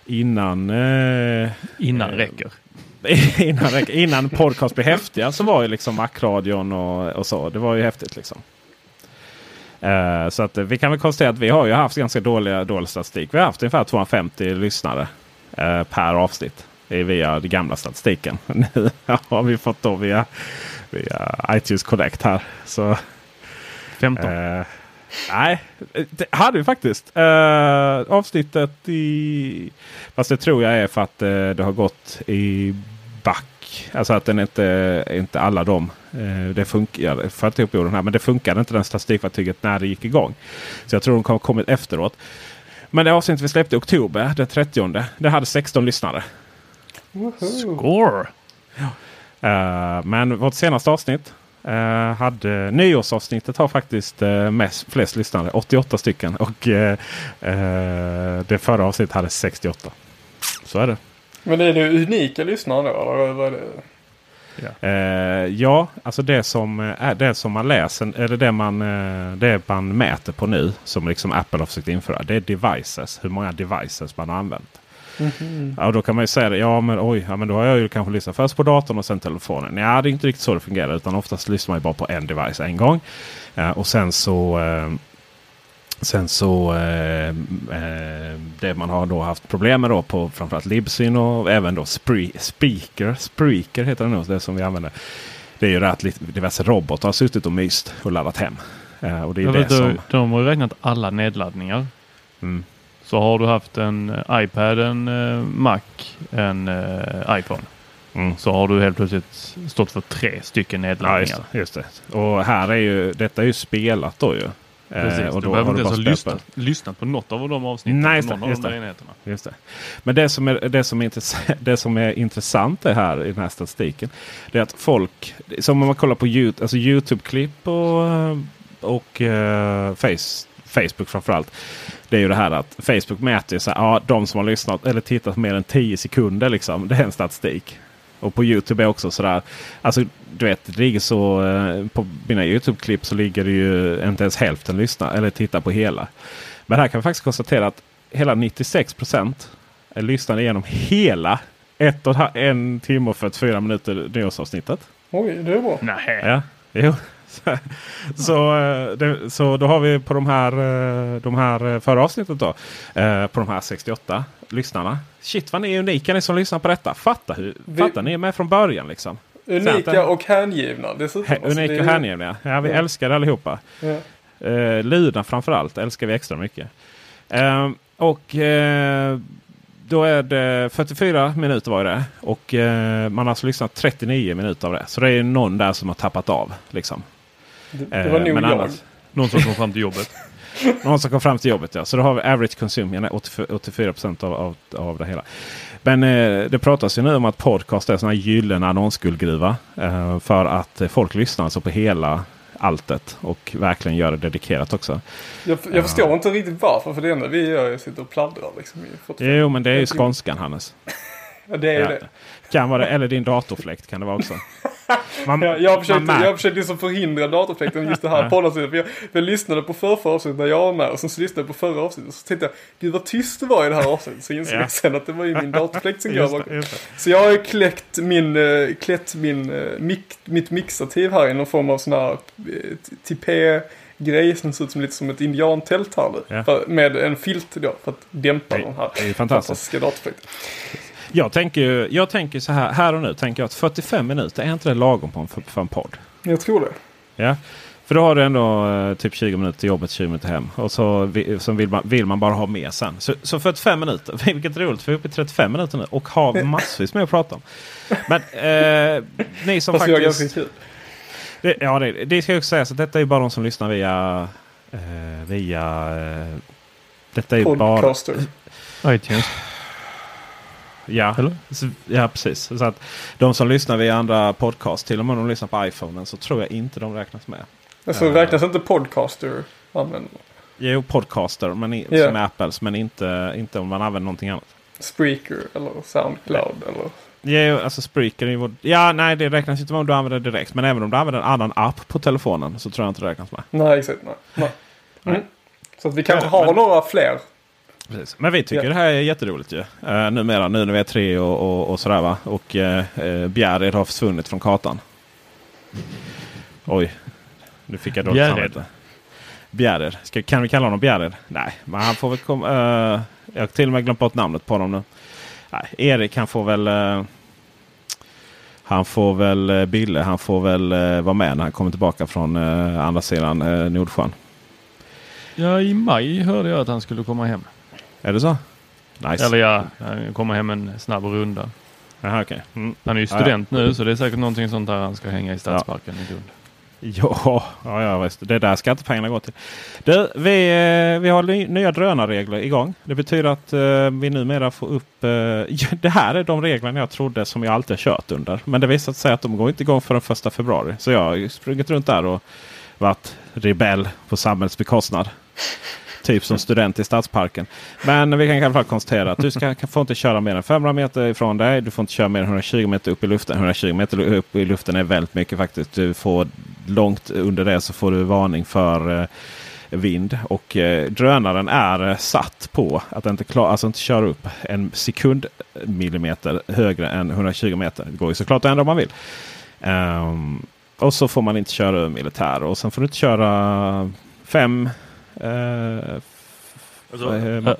innan... eh, Innan räcker. innan, innan podcast blev häftiga så var ju liksom Macradion och, och så. Det var ju häftigt liksom. Eh, så att vi kan väl konstatera att vi har ju haft ganska dåliga, dålig statistik. Vi har haft ungefär 250 lyssnare eh, per avsnitt. Det är via den gamla statistiken. Nu har vi fått då via, via iTunes Connect här. Så 15. Eh, nej, det hade vi faktiskt. Eh, avsnittet i... Fast det tror jag är för att eh, det har gått i back. Alltså att den inte, inte alla de. Eh, det funkar, jag ihop orden här. Men det funkade inte den statistikverktyget när det gick igång. Så jag tror de har kommit efteråt. Men det avsnittet vi släppte i oktober, den 30. Det hade 16 lyssnare. Score! Eh, men vårt senaste avsnitt eh, hade nyårsavsnittet har faktiskt uh, mest, flest lyssnare. 88 stycken. Och det förra avsnittet hade 68. Så är det. Men det är det unika lyssnare då? Eller vad är det? Eh, ja, alltså det som, är det som man läser, eller det man, det man mäter på nu som liksom Apple har försökt införa. Det är devices. Hur många devices man har använt. Ja, och då kan man ju säga det. Ja, men oj, ja, men då har jag ju kanske lyssnat först på datorn och sen telefonen. Ja, det är inte riktigt så det fungerar. Utan oftast lyssnar man bara på en device en gång. Eh, och sen så eh, Sen så eh, eh, det man har då haft problem med då på framförallt Libsyn och även då Spree, Spreaker. Spreaker heter det nog, det som vi använder. Det är ju det att diverse robotar har suttit och myst och laddat hem. Eh, och det är Jag det vet, som... de har ju räknat alla nedladdningar. Mm. Så har du haft en eh, iPad, en eh, Mac, en eh, iPhone. Mm. Så har du helt plötsligt stått för tre stycken Ja, nedladdningar. just det, just det. Och här är ju, detta är ju spelat då ju. Precis, och du då behöver har inte du ens ha lyssnat, lyssnat på något av de avsnitten. Nej, just det, just de det. Just det. Men det som, är, det, som är intressant, det som är intressant är här i den här statistiken. Det är att folk, som om man kollar på YouTube, alltså YouTube-klipp och, och eh, face, Facebook framförallt. Det är ju det här att Facebook mäter ju så här, ja, de som har lyssnat eller tittat mer än 10 sekunder. Liksom, det är en statistik. Och på YouTube är också sådär. Alltså du vet, det ligger så eh, på mina YouTube-klipp så ligger det ju inte ens hälften lyssna eller titta på hela. Men här kan vi faktiskt konstatera att hela 96 procent lyssnade igenom hela ett och en timme och 44 minuter nyårsavsnittet. Oj, det är bra. Nej. Ja, jo. Så, så, eh, det, så då har vi på de här, eh, de här eh, förra avsnittet då. På de här 68 lyssnarna. Shit vad ni är unika ni som lyssnar på detta. Fatta, hur, Vi- fatta ni är med från början liksom. Unika och hängivna dessutom. He, Alltså, unika är- och hängivna. Ja, vi Ja. älskar det allihopa. Ja. Luna framförallt älskar vi extra mycket. Och då är det 44 minuter var det. Och man har alltså lyssnat 39 minuter av det. Så det är någon där som har tappat av. Liksom. Det, det var Eh, nog men jag. annars- Någon som kom fram till jobbet. Någon som kom fram till jobbet ja. Så då har vi average consumption, 84 procent av, av, av det hela. Men eh, det pratas ju nu om att podcast är en sån här gyllene annonsguldgruva. Eh, för att eh, folk lyssnar alltså på hela alltet och verkligen gör det dedikerat också. Jag, jag förstår inte riktigt varför. För det enda vi gör är att sitta och pladdra. Liksom, i 45. Jo men det är ju skånskan Hannes. Ja, det är Ja. det. Kan vara det. Eller din datorfläkt kan det vara också. Man, Jag, jag har försökt, man märker- jag har försökt liksom förhindra datorfläkten just det här poddavsnittet. För jag, jag lyssnade på förra, avsnittet när jag var med och sen så lyssnade jag på förra avsnittet. Och så tänkte jag, gud vad tyst det var i det här avsnittet. Så insåg Ja. jag sen att det var ju min datorfläkt som går bakom. Så jag har ju kläckt min, eh, klätt min, eh, mik, mitt mixativ här i någon form av sån här eh, tipé grej som ser ut som lite som ett indiantält här nu. Ja. För, med en filt då för att dämpa den här det är fantastiska datorfläkten. Jag tänker, jag tänker så här, här och nu tänker jag att 45 minuter är inte det lagom på en, för, för en podd? Jag tror det. Ja. För då har du ändå eh, typ 20 minuter till jobbet, 20 minuter hem. Och så, vi, så vill, man, vill man bara ha mer sen. Så, så 45 minuter, vilket är roligt för vi är uppe i 35 minuter nu och har massvis med att prata om. Men eh, ni som faktiskt... ganska kul. Det, ja, det, det ska jag också säga. Så detta är bara de som lyssnar via... Eh, via eh, detta är bara... Podcaster. iTunes. Ja, Eller? ja, precis. Så att de som lyssnar via andra podcast, till och med om de lyssnar på iPhonen, så tror jag inte de räknas med. Alltså Ja. räknas inte podcaster använder Jo, podcaster men i, Ja. som är Apples, men inte, inte om man använder någonting annat. Spreaker eller Soundcloud eller... Jo, alltså Spreaker är vår... Ja, nej det räknas inte om du använder det direkt. Men även om du använder en annan app på telefonen så tror jag inte det räknas med. Nej, exakt. Nej. nej. Nej. Mm. Så att vi kanske Ja, har men- några fler. Precis. Men vi tycker Ja. det här är jätteroligt ju. Uh, numera, nu när vi är tre och, och, och sådär va. Och uh, uh, Bjärred har försvunnit från kartan. Oj, nu fick jag dåligt samvete. Bjärred. Ska, kan vi kalla honom Bjärred? Nej, men han får väl komma... Uh, jag har till och med glömt bort namnet på honom nu. Nej, Erik han får väl... eh, han får väl, Bille, han får väl eh, vara med när han kommer tillbaka från andra sidan Nordsjön. Ja, i maj hörde jag att han skulle komma hem. Är det så? Nice. Eller ja, han kommer hem en snabb runda. Jaha, okej. Mm. Han är ju Ja, student nu så det är säkert någonting sånt där han ska hänga i Stadsparken i Lund. Ja, ja, ja visst. Det är där skattepengarna går till. Du, vi, eh, vi har ny, nya drönarregler igång. Det betyder att eh, vi numera får upp... Eh, ja, det här är de reglerna jag trodde som jag alltid har kört under. Men det visar sig att de går inte igång förrän första februari. Så jag har sprungit runt där och varit rebell på samhällets bekostnad. Typ som student i Stadsparken. Men vi kan i alla fall konstatera att du ska, kan, får inte köra mer än 500 meter ifrån dig. Du får inte köra mer än 120 meter upp i luften. 120 meter upp i luften är väldigt mycket faktiskt. Du får långt under det så får du varning för eh, vind. Och eh, drönaren är eh, satt på att inte, klar, alltså inte köra upp en sekund millimeter högre än 120 meter. Det går ju såklart att ändra om man vill. Um, och så får man inte köra över militär. Och sen får du inte köra fem eh, Alltså,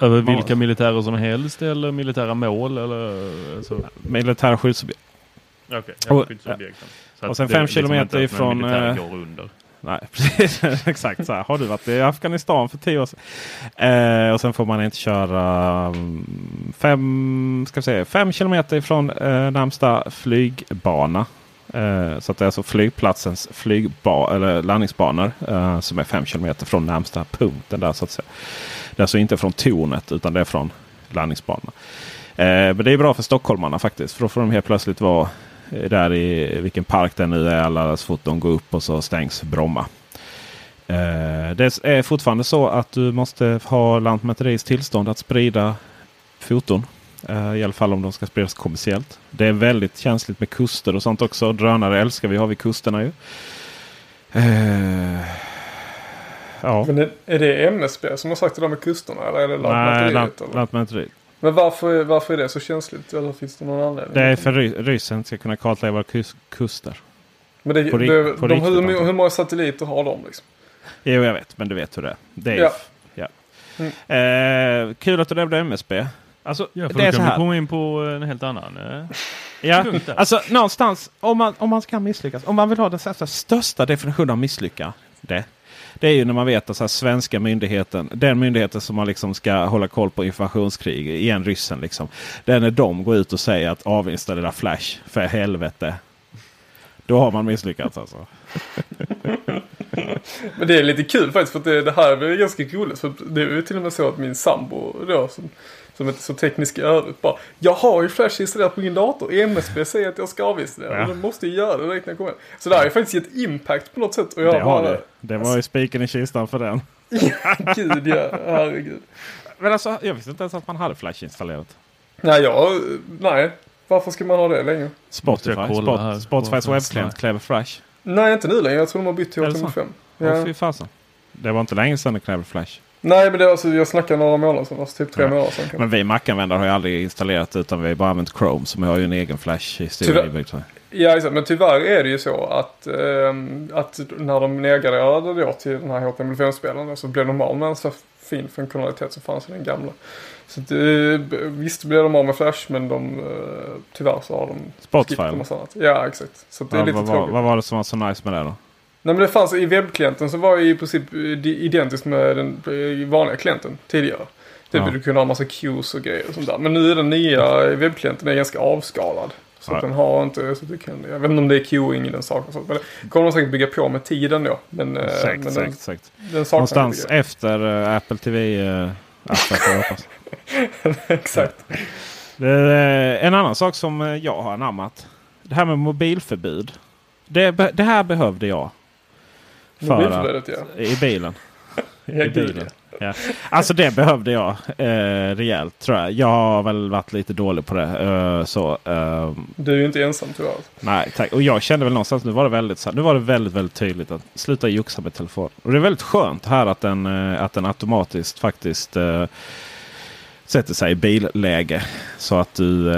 Över vilka militärer som helst eller militära mål eller? Alltså, militära skyddsobjekt. Okej, Och- och sen fem liksom kilometer att ifrån, eh, går under. Nej, precis. Exakt så här. Har du varit i Afghanistan för tio år sedan? Eh, och sen får man inte köra mm, fem, ska vi säga, fem kilometer ifrån eh, närmsta flygbana. Eh, så att det är alltså flygplatsens flygba eller landningsbanor eh, som är fem kilometer från närmsta punkten. där så att säga. Det är alltså inte från tornet utan det är från landningsbanorna. Eh, men det är bra för stockholmarna faktiskt. För då får de helt plötsligt vara eh, där i vilken park det nu är. Alla så fort de går upp och så stängs Bromma. Eh, det är fortfarande så att du måste ha Lantmäteriets tillstånd att sprida foton. Eh, I alla fall om de ska spridas kommersiellt. Det är väldigt känsligt med kuster och sånt också. Drönare älskar vi ha vid kusterna ju. Eh, ja. Men är- är det MSB som har sagt det där med kusterna eller är det Nej, Lantmäteriet? lant, eller? Lantmäteriet. Men varför, varför är det så känsligt? Eller finns det någon anledning? Det är för ry- ryssen ska kunna kartlägga våra kus- kuster. Men det, på det, på de, riktigt, hur, hur många satelliter har de liksom? Jo, jag vet. Men du vet hur det är. Det är Ja. ja. Mm. Eh, kul att du nämnde MSB. Alltså, Ja, för det är så här. komma in på en helt annan. eh, Ja, alltså någonstans om man, om man ska misslyckas. Om man vill ha den största, största definitionen av misslyckande. Det är ju när man vet att så här, svenska myndigheten, den myndigheten som man liksom ska hålla koll på informationskrig, igen ryssen liksom. Det är när de går ut och säger att avinstallera Flash, för helvete. Då har man misslyckats alltså. Men det är lite kul faktiskt för det, det här blir ganska roligt. För det är ju till och med så att min sambo då som, som inte är så teknisk i övrigt bara Jag har ju Flash installerat på min dator. MSB säger att jag ska avinstallera. Ja. Då måste jag göra det direkt när jag kommer. Så det har ju faktiskt gett impact på något sätt. Och jag Det har bara, det. Det var ju spiken i kistan för den. Gud ja, herregud. Men alltså, jag visste inte ens att man hade Flash installerat. Nej, jag, nej. Varför ska man ha det längre? Spotify. Spot, Spotifys webbklient kräver Flash. Nej, inte nu längre. Jag tror de har bytt till Är det så? HTML5. Ja. Ja. fy fasen. Det var inte länge sedan det krävde Flash. Nej, men det är alltså, jag snackar några månader sedan. Alltså typ tre Ja. månader sedan. kanske. Men vi Mac-användare har ju aldrig installerat utan vi har bara använt Chrome som har ju en egen Flash-historia Tyvärr. inbyggd. Ja, exakt. Men tyvärr är det ju så att, ehm, att när de nedgraderade då till den här HTML5-spelaren så blev de av med en så fin funktionalitet som fanns i den gamla. Så att, eh, visst blev de av med Flash men de, eh, tyvärr så har de Spotify. Ja, exakt. Så det är Ja, lite vad, tråkigt. vad var det som var så nice med det då? Nej men det fanns i webbklienten så var det i princip eh, identiskt med den eh, vanliga klienten tidigare. Typ Ja. du kunde ha massa queues och grejer och sånt där. Men nu är den nya webbklienten är ganska avskalad. Så att Ja. den har inte, så att du kan, jag vet inte om det är queuing i den saken. sånt, Men det kommer de säkert bygga på med tiden då. Men, eh, Säkert, men den, säkert. den Någonstans efter eh, Apple jag hoppas. Exakt. En annan sak som eh, jag har anammat. Det här med mobilförbud. Det, det här behövde jag. För ja. I bilen. Ja, I bilen. Ja. Alltså det behövde jag eh, rejält tror jag. Jag har väl varit lite dålig på det. Eh, så, eh, Du är ju inte ensam tyvärr. nej, tack. Och jag kände väl någonstans nu var det väldigt, nu var det väldigt, väldigt tydligt att sluta joxa med telefon. Och det är väldigt skönt här att den, eh, att den automatiskt faktiskt eh, sätter sig i billäge. Så att du...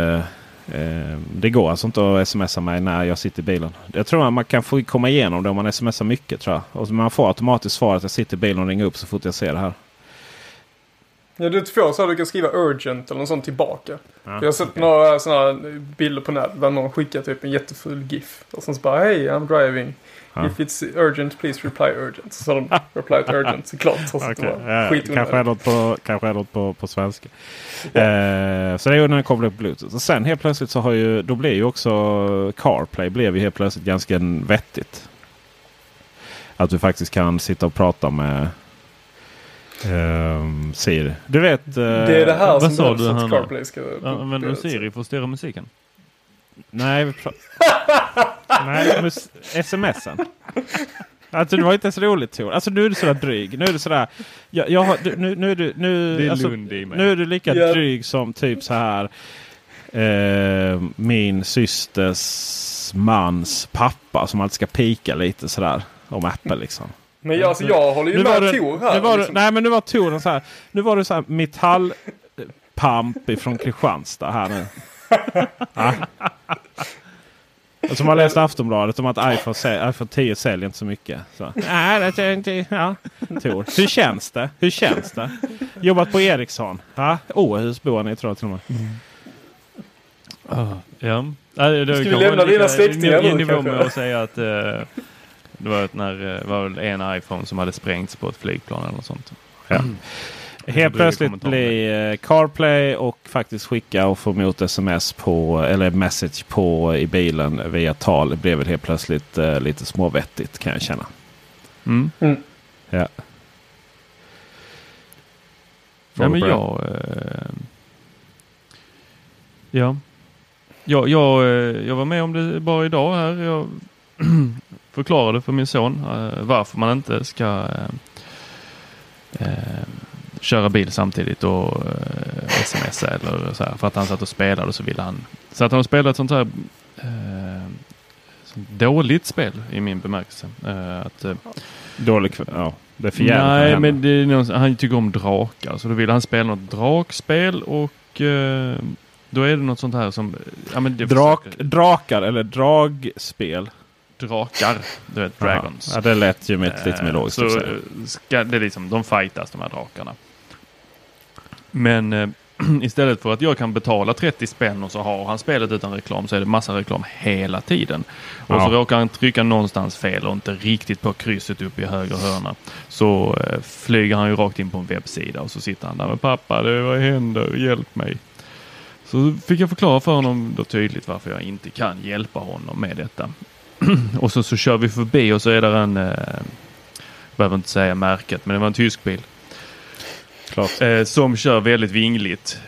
Eh, det går alltså inte att smsa mig när jag sitter i bilen. Jag tror att man kan få komma igenom det om man smsar mycket tror jag. Och man får automatiskt svar att jag sitter i bilen och ringer upp så fort jag ser det här. Ja, du får så att du kan skriva urgent eller något sånt tillbaka. Ja, jag har sett några sådana bilder på nätet där någon skickar typ en jätteful GIF. Och sen så bara hej, I'm driving. Ja. If it's urgent, please reply urgent. Så sa de reply urgent såklart. Så att det var ja, ja. kanske är något på, kanske är något på, på svenska. Eh, så det är ju när den kopplar upp Bluetooth. Och sen helt plötsligt så har ju, då blir ju också CarPlay blev ju helt plötsligt ganska vettigt. Att du faktiskt kan sitta och prata med ehm, Siri. Du vet... eh, Det är det här Vad som sa behövs du, att? CarPlay ska... Använder du Siri för att styra musiken? Nej, vi pra- Nej, smsen. Alltså det var inte ens roligt Tor. Alltså nu är du sådär dryg. Nu är du sådär. Jag, jag har, du, nu, nu är du... Nu, alltså. Nu är du lika Ja. dryg som typ så här. Eh, min systers mans pappa som alltid ska pika lite sådär. Om Apple liksom. Men jag, alltså, jag håller ju Nu med Tor här. nu var liksom. nej men nu var Tor så här. Nu var det så här metallpamp ifrån Kristianstad här nu. Och Som har läst Aftonbladet om att iPhone, iPhone 10 säljer inte så mycket. Så. Nej, det är inte... Ja. Tor. Hur känns det? Hur känns det? Jobbat på Ericsson. Ja. Åhus bor ni tror jag till och med. Ja. Ja, det, det Ska vi kan lämna dina släktingar nu, nivå med att säga att eh, det var, ett när, eh, var väl en iPhone som hade sprängts på ett flygplan eller något sånt. Ja. blir Helt plötsligt blir eh, CarPlay och faktiskt skicka och få emot sms på eller message på i bilen via tal. Det blev helt plötsligt eh, lite småvettigt kan jag känna. Mm. Ja. Ja, men jag... Eh, ja. Jag, jag, eh, jag var med om det bara idag här. Jag förklarade för min son eh, varför man inte ska eh, eh, köra bil samtidigt och eh, smsa eller så här. För att han satt och spelade och så ville han. Så att han spelade ett sånt här eh, sånt dåligt spel i min bemärkelse. Eh, att, eh, Dålig. Ja, det är för Nej, men det är han tycker om drakar. Så då vill han spela något drakspel och eh, då är det något sånt här som... Ja, Drak, försöker- drakar eller dragspel. Drakar. Du vet, dragons. Ja, det lät ju med lite mer Eh, logiskt. Så eh, ska det är liksom, de fightas de här drakarna. Men eh, istället för att jag kan betala 30 spänn och så har han spelet utan reklam så är det massa reklam hela tiden. Och Ja. så råkar han trycka någonstans fel och inte riktigt på krysset upp i höger hörna. Så eh, flyger han ju rakt in på en webbsida och så sitter han där med pappa, det, vad händer? Hjälp mig. Så fick jag förklara för honom då tydligt varför jag inte kan hjälpa honom med detta. och så, så kör vi förbi och så är där en, eh, behöver inte säga märket, men det var en tysk bil. Klart. Eh, som kör väldigt vingligt.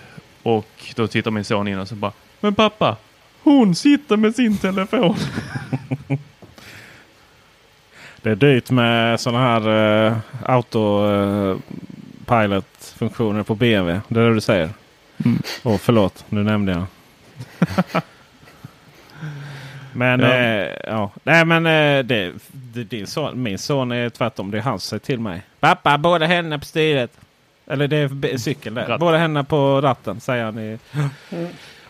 Och då tittar min son in och så bara, men pappa, hon sitter med sin telefon. Det är dyrt med sådana här uh, autopilot-funktioner på BMW. Det är det du säger. Mm. Åh, förlåt, nu nämnde jag. men Ja. ja. ja. Nej men eh, det, det, din son, min son är tvärtom. Det är han som säger till mig. Pappa, båda händerna på styret. Eller det är cykeln där. Båda händerna på ratten säger han. I,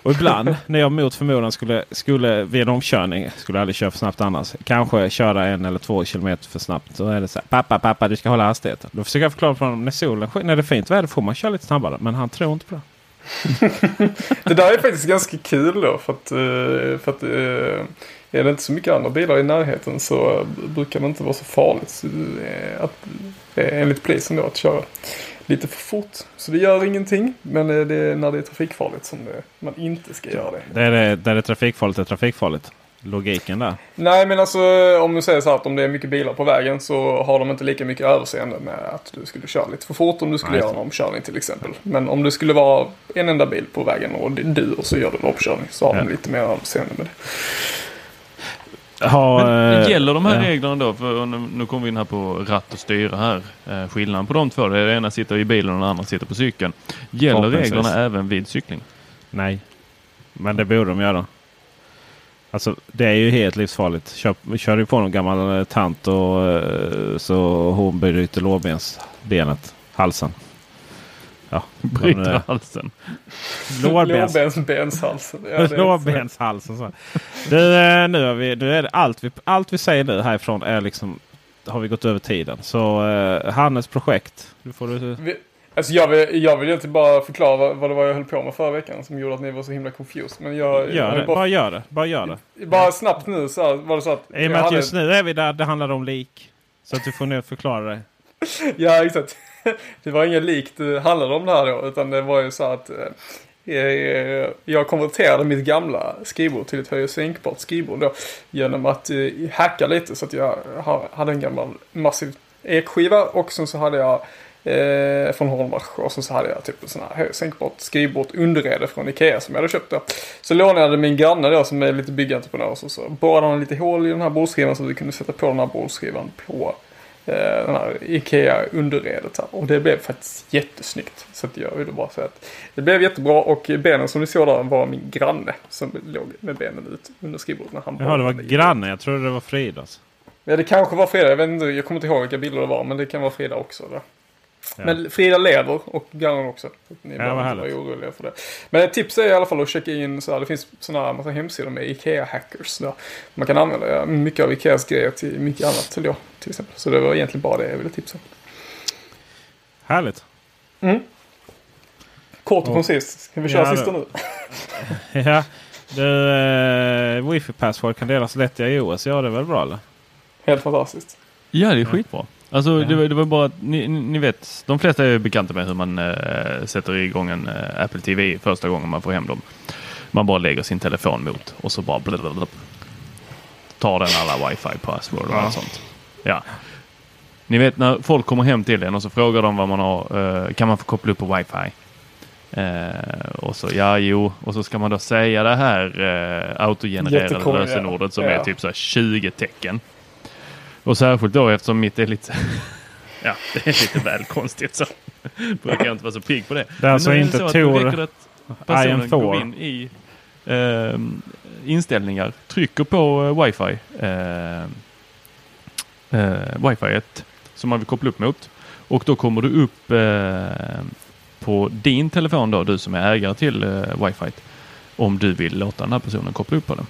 och ibland när jag mot förmodan skulle, skulle vid en omkörning, skulle jag aldrig köra för snabbt annars. Kanske köra en eller två kilometer för snabbt. Så är det så här, pappa, pappa du ska hålla hastigheten. Då försöker jag förklara för honom, när solen skiner, när det är fint väder får man köra lite snabbare. Men han tror inte på det. Det där är faktiskt ganska kul då. För att, eh, för att eh, är det inte så mycket andra bilar i närheten så brukar det inte vara så farligt. Eh, att, enligt polisen då att köra lite för fort. Så det gör ingenting. Men eh, det är när det är trafikfarligt som det, man inte ska göra det. Där det, där det är trafikfarligt är trafikfarligt. Logiken där. Nej men alltså om du säger så här att om det är mycket bilar på vägen så har de inte lika mycket överseende med att du skulle köra lite för fort om du skulle Nej. göra en omkörning till exempel. Men om det skulle vara en enda bil på vägen och det är du och så gör du en omkörning så har Ja. de lite mer överseende med det. Ha, Men eh, gäller de här ja. reglerna då? För nu, nu kommer vi in här på ratt och styre här. Eh, skillnaden på de två, det ena sitter i bilen och den andra sitter på cykeln. Gäller reglerna även vid cykling? Nej. Men det borde de göra. Alltså det är ju helt livsfarligt. Kör, kör du på någon gammal eh, tant och eh, så hon bryter lårbensbenet. Halsen. Ja, Bryter halsen. Ja, det är- lårbenshalsen. Så. Du, eh, nu har vi, nu är det allt, vi, allt vi säger nu härifrån är liksom har vi gått över tiden. Så eh, Hannes projekt. Nu får du, Vi- Alltså jag vill, jag vill egentligen bara förklara vad, vad det var jag höll på med förra veckan som gjorde att ni var så himla confused. Men jag, gör det. bara, Bara gör det. Bara gör det. bara snabbt nu så här, var det så att... I och med att hade- just nu är vi där det handlar om lik. Så att du får nu förklara det. Ja, exakt. Det var inget likt det handlade om det här då, utan det var ju så att eh, eh, eh jag konverterade mitt gamla skrivbord till ett höj och sänkbart skrivbord då, genom att eh, hacka lite så att jag hade en gammal massiv ekskiva och sen så hade jag eh, från Hornbach och sen så hade jag typ en sån här höj och sänkbart skrivbord underrede från Ikea som jag hade köpt då. Så lånade jag min granne då som är lite byggentreprenör och så, så borrade han lite hål i den här bordsskivan så att vi kunde sätta på den här bordsskivan på den här Ikea underredet här. Och det blev faktiskt jättesnyggt. Så att jag ville bara säga att det blev jättebra och benen som ni såg där var min granne som låg med benen ut under skrivbordet när han Jaha, det var grannen. Jag trodde det var Fridas. Ja, det kanske var Frida. Jag, vet inte, jag kommer inte ihåg vilka bilder det var, men det kan vara Frida också. Där. Ja. Men Frida lever och grannen också. Ni Ja, behöver vad inte vara oroliga för det. Men ett tips är i alla fall att checka in så här. Det finns sådana här massa hemsidor med Ikea-hackers. Man kan använda mycket av Ikeas grejer till mycket annat. Till, jag, till exempel. Så det var egentligen bara det jag ville tipsa om. Härligt. Kort och Och- koncist. Ska vi köra Ja, sista nu? Ja. Du, eh, wifi password kan delas lätt i iOS. Ja, det är väl bra eller? Helt fantastiskt. Ja, det är skitbra. Alltså det, var, det var bara att ni, ni vet, de flesta är bekanta med hur man eh, sätter igång en eh, Apple TV första gången man får hem dem. Man bara lägger sin telefon mot och så bara blablabla. tar den alla wifi password och Ja. allt sånt. Ja. Ni vet när folk kommer hem till en och så frågar de vad man har, eh, kan man få koppla upp på wifi? Eh, och så ja, jo, och så ska man då säga det här eh, autogenererade lösenordet som Ja. är typ så här 20 tecken. Och särskilt då eftersom mitt är lite Ja, det är lite väl konstigt så. Brukar jag inte vara så pigg på det. Det är alltså nu inte Tor att personen IM4. går in i eh, inställningar, trycker på eh, wifi. Eh, eh, wifi som man vill koppla upp mot. Och då kommer du upp eh, på din telefon då, du som är ägare till eh, wifi. Om du vill låta den här personen koppla upp på den.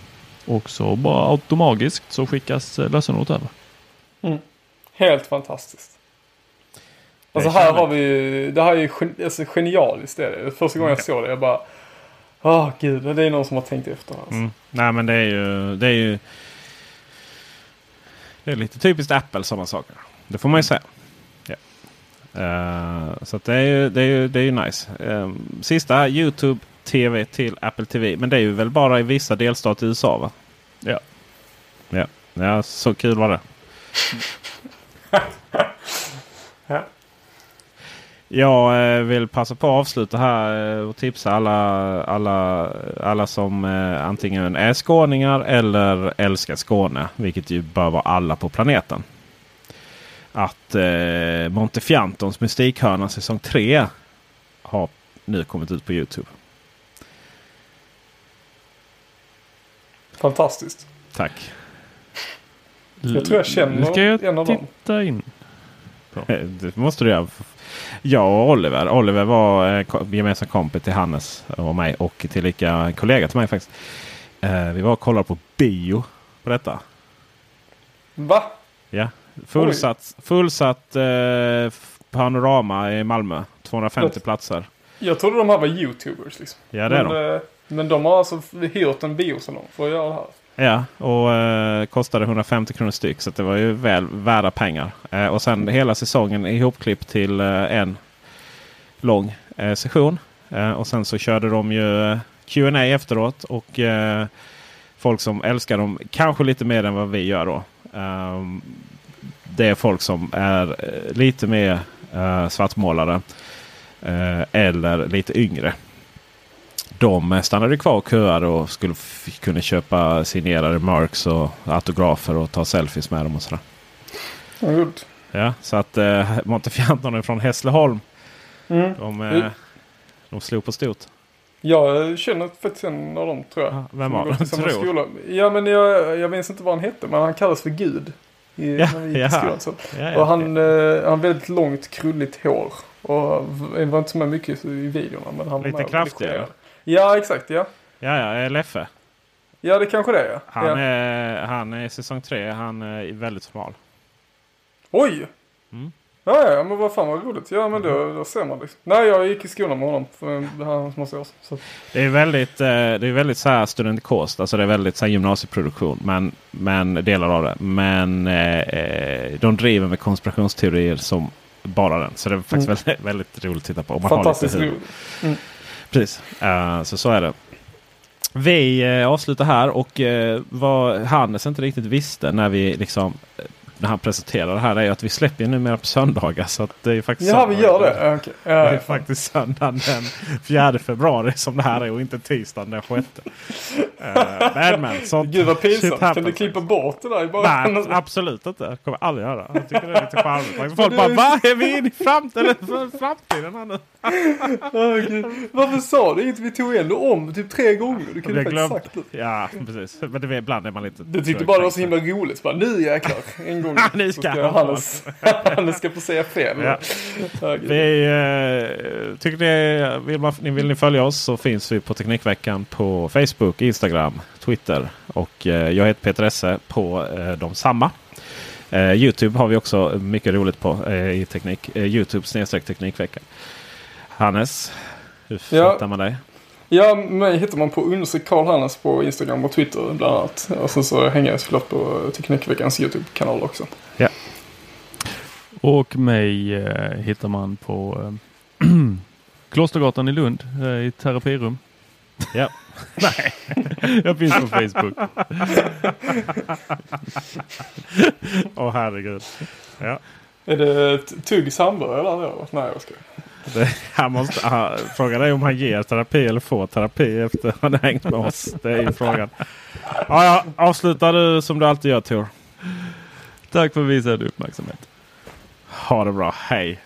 Och så bara automatiskt så skickas eh, lösenordet över. Helt fantastiskt. Alltså här har vi ju, det här är ju gen, alltså, genialiskt. Är det. Första gången jag såg det, jag bara, åh gud, det är någon som har tänkt efter. Alltså. Mm. Nej men det är ju... Det är ju det är lite typiskt Apple sådana saker. Det får man ju säga. Ja. Eh, så det, är ju, det, är ju, det är ju nice. Uh, sista YouTube TV till Apple TV. Men det är ju väl bara i vissa delstater i USA va? Ja. Ja, ja så kul var det. Ja. Jag eh, vill passa på att avsluta här eh, och tipsa alla, alla, alla som eh, antingen är skåningar eller älskar Skåne. Vilket ju bör vara alla på planeten. Att eh, Montefiantons Mystikhörna säsong 3 har nu kommit ut på Youtube. Fantastiskt. Tack. Jag tror jag känner ska jag en av dem. titta in. Det måste du göra. Jag och Oliver. Oliver var eh, gemensam kompis till Hannes och mig och tillika en kollega till mig faktiskt. Eh, vi var och kollade på bio på detta. Va? Ja. Fullsatt, fullsatt eh, panorama i Malmö. 250 Låt- platser. Jag trodde de här var YouTubers liksom. Ja det är men, de. eh, men de har alltså hyrt en biosalong för att göra det här. Ja, och eh, kostade 150 kronor styck. Så det var ju väl värda pengar. Eh, och sen hela säsongen ihopklippt till eh, en lång eh, session. Eh, och sen så körde de ju eh, Q&A efteråt. Och eh, folk som älskar dem kanske lite mer än vad vi gör då. Ehm, det är folk som är eh, lite mer eh, svartmålare. Eh, eller lite yngre. De stannade kvar och köade och skulle kunna köpa signerade marks och autografer och ta selfies med dem och sådär. Good. Ja, så att eh, Montefianton från Hässleholm. Mm. De, Mm. eh, de slog på stort. Jag känner faktiskt en av dem tror jag. Ja, vem var det? i samma Tror? skola. Ja men jag, jag minns inte vad han hette men han kallas för Gud. I, Ja, när vi gick i ja. skolan. Så. Ja. Och han, eh, han har väldigt långt krulligt hår. Och det var inte så med mycket i videorna. Men han Lite kraftigare. Ja exakt ja. Ja, ja, Leffe. Ja det kanske det är ja. Han, ja. är, han är i säsong tre. Han är väldigt smal. Oj! Mm. Ja, ja, men vad fan vad roligt. Ja, men då, då ser man det. Nej, jag gick i skolan med honom för hans massa år sedan. Det är väldigt, eh, det är väldigt så här studentikost. Alltså det är väldigt så här gymnasieproduktion. Men, men delar av det. Men eh, eh, de driver med konspirationsteorier som bara den. Så det är faktiskt Mm. väldigt, väldigt roligt att titta på. Om man Fantastiskt lite humor. Precis, Eh, så så är det. Vi eh, avslutar här och uh, vad Hannes inte riktigt visste när vi liksom när han presenterade det här är att vi släpper numera på söndagar. Så att det är faktiskt Ja, vi gör det. Okej. Det är faktiskt söndagen den 4 februari som det här är och inte tisdagen den 6. Uh, men men. Sånt Gud vad pinsamt. Kan du klippa bort det där början? Nej, absolut inte. Det kommer jag aldrig göra. Jag tycker det är lite charmigt. Folk bara, vad är vi inne i framtiden, framtiden här nu? Gud. Varför sa du inget? Vi tog ändå om typ tre gånger. Du kunde faktiskt glömt. sagt det. Ja, precis. Men det, ibland är man lite... Du tyckte bara det var så himla roligt. Bara, nu jäklar. En gång. Nu ska ska han Hannes, Hannes ska få säga fel. Ja. Gud. Vi, eh, tycker det, vill, man, vill ni följa oss så finns vi på Teknikveckan på Facebook, Instagram, Twitter. Och eh, jag heter Peter Esse på eh, de samma. Eh, Youtube har vi också mycket roligt på eh, i teknik. Eh, Youtube snedstreck Teknikveckan. Hannes, hur Ja. fattar man dig? Ja, mig hittar man på understreck Karl Hannes på Instagram och Twitter bland annat. Och sen så hänger jag såklart på Teknikveckans YouTube-kanal också. Och mig eh, hittar man på eh, Klostergatan i Lund eh, i terapirum. Ja. Nej, jag finns på Facebook. Åh herregud. Ja. Är det Tuggs hamburgare där då? Nej, jag skojar. Han måste, han, frågan är om han ger terapi eller får terapi efter att han hängt med oss. Det är ju frågan. Ja, ja, avslutar du som du alltid gör Tor. Tack för visad uppmärksamhet. Ha det bra. Hej!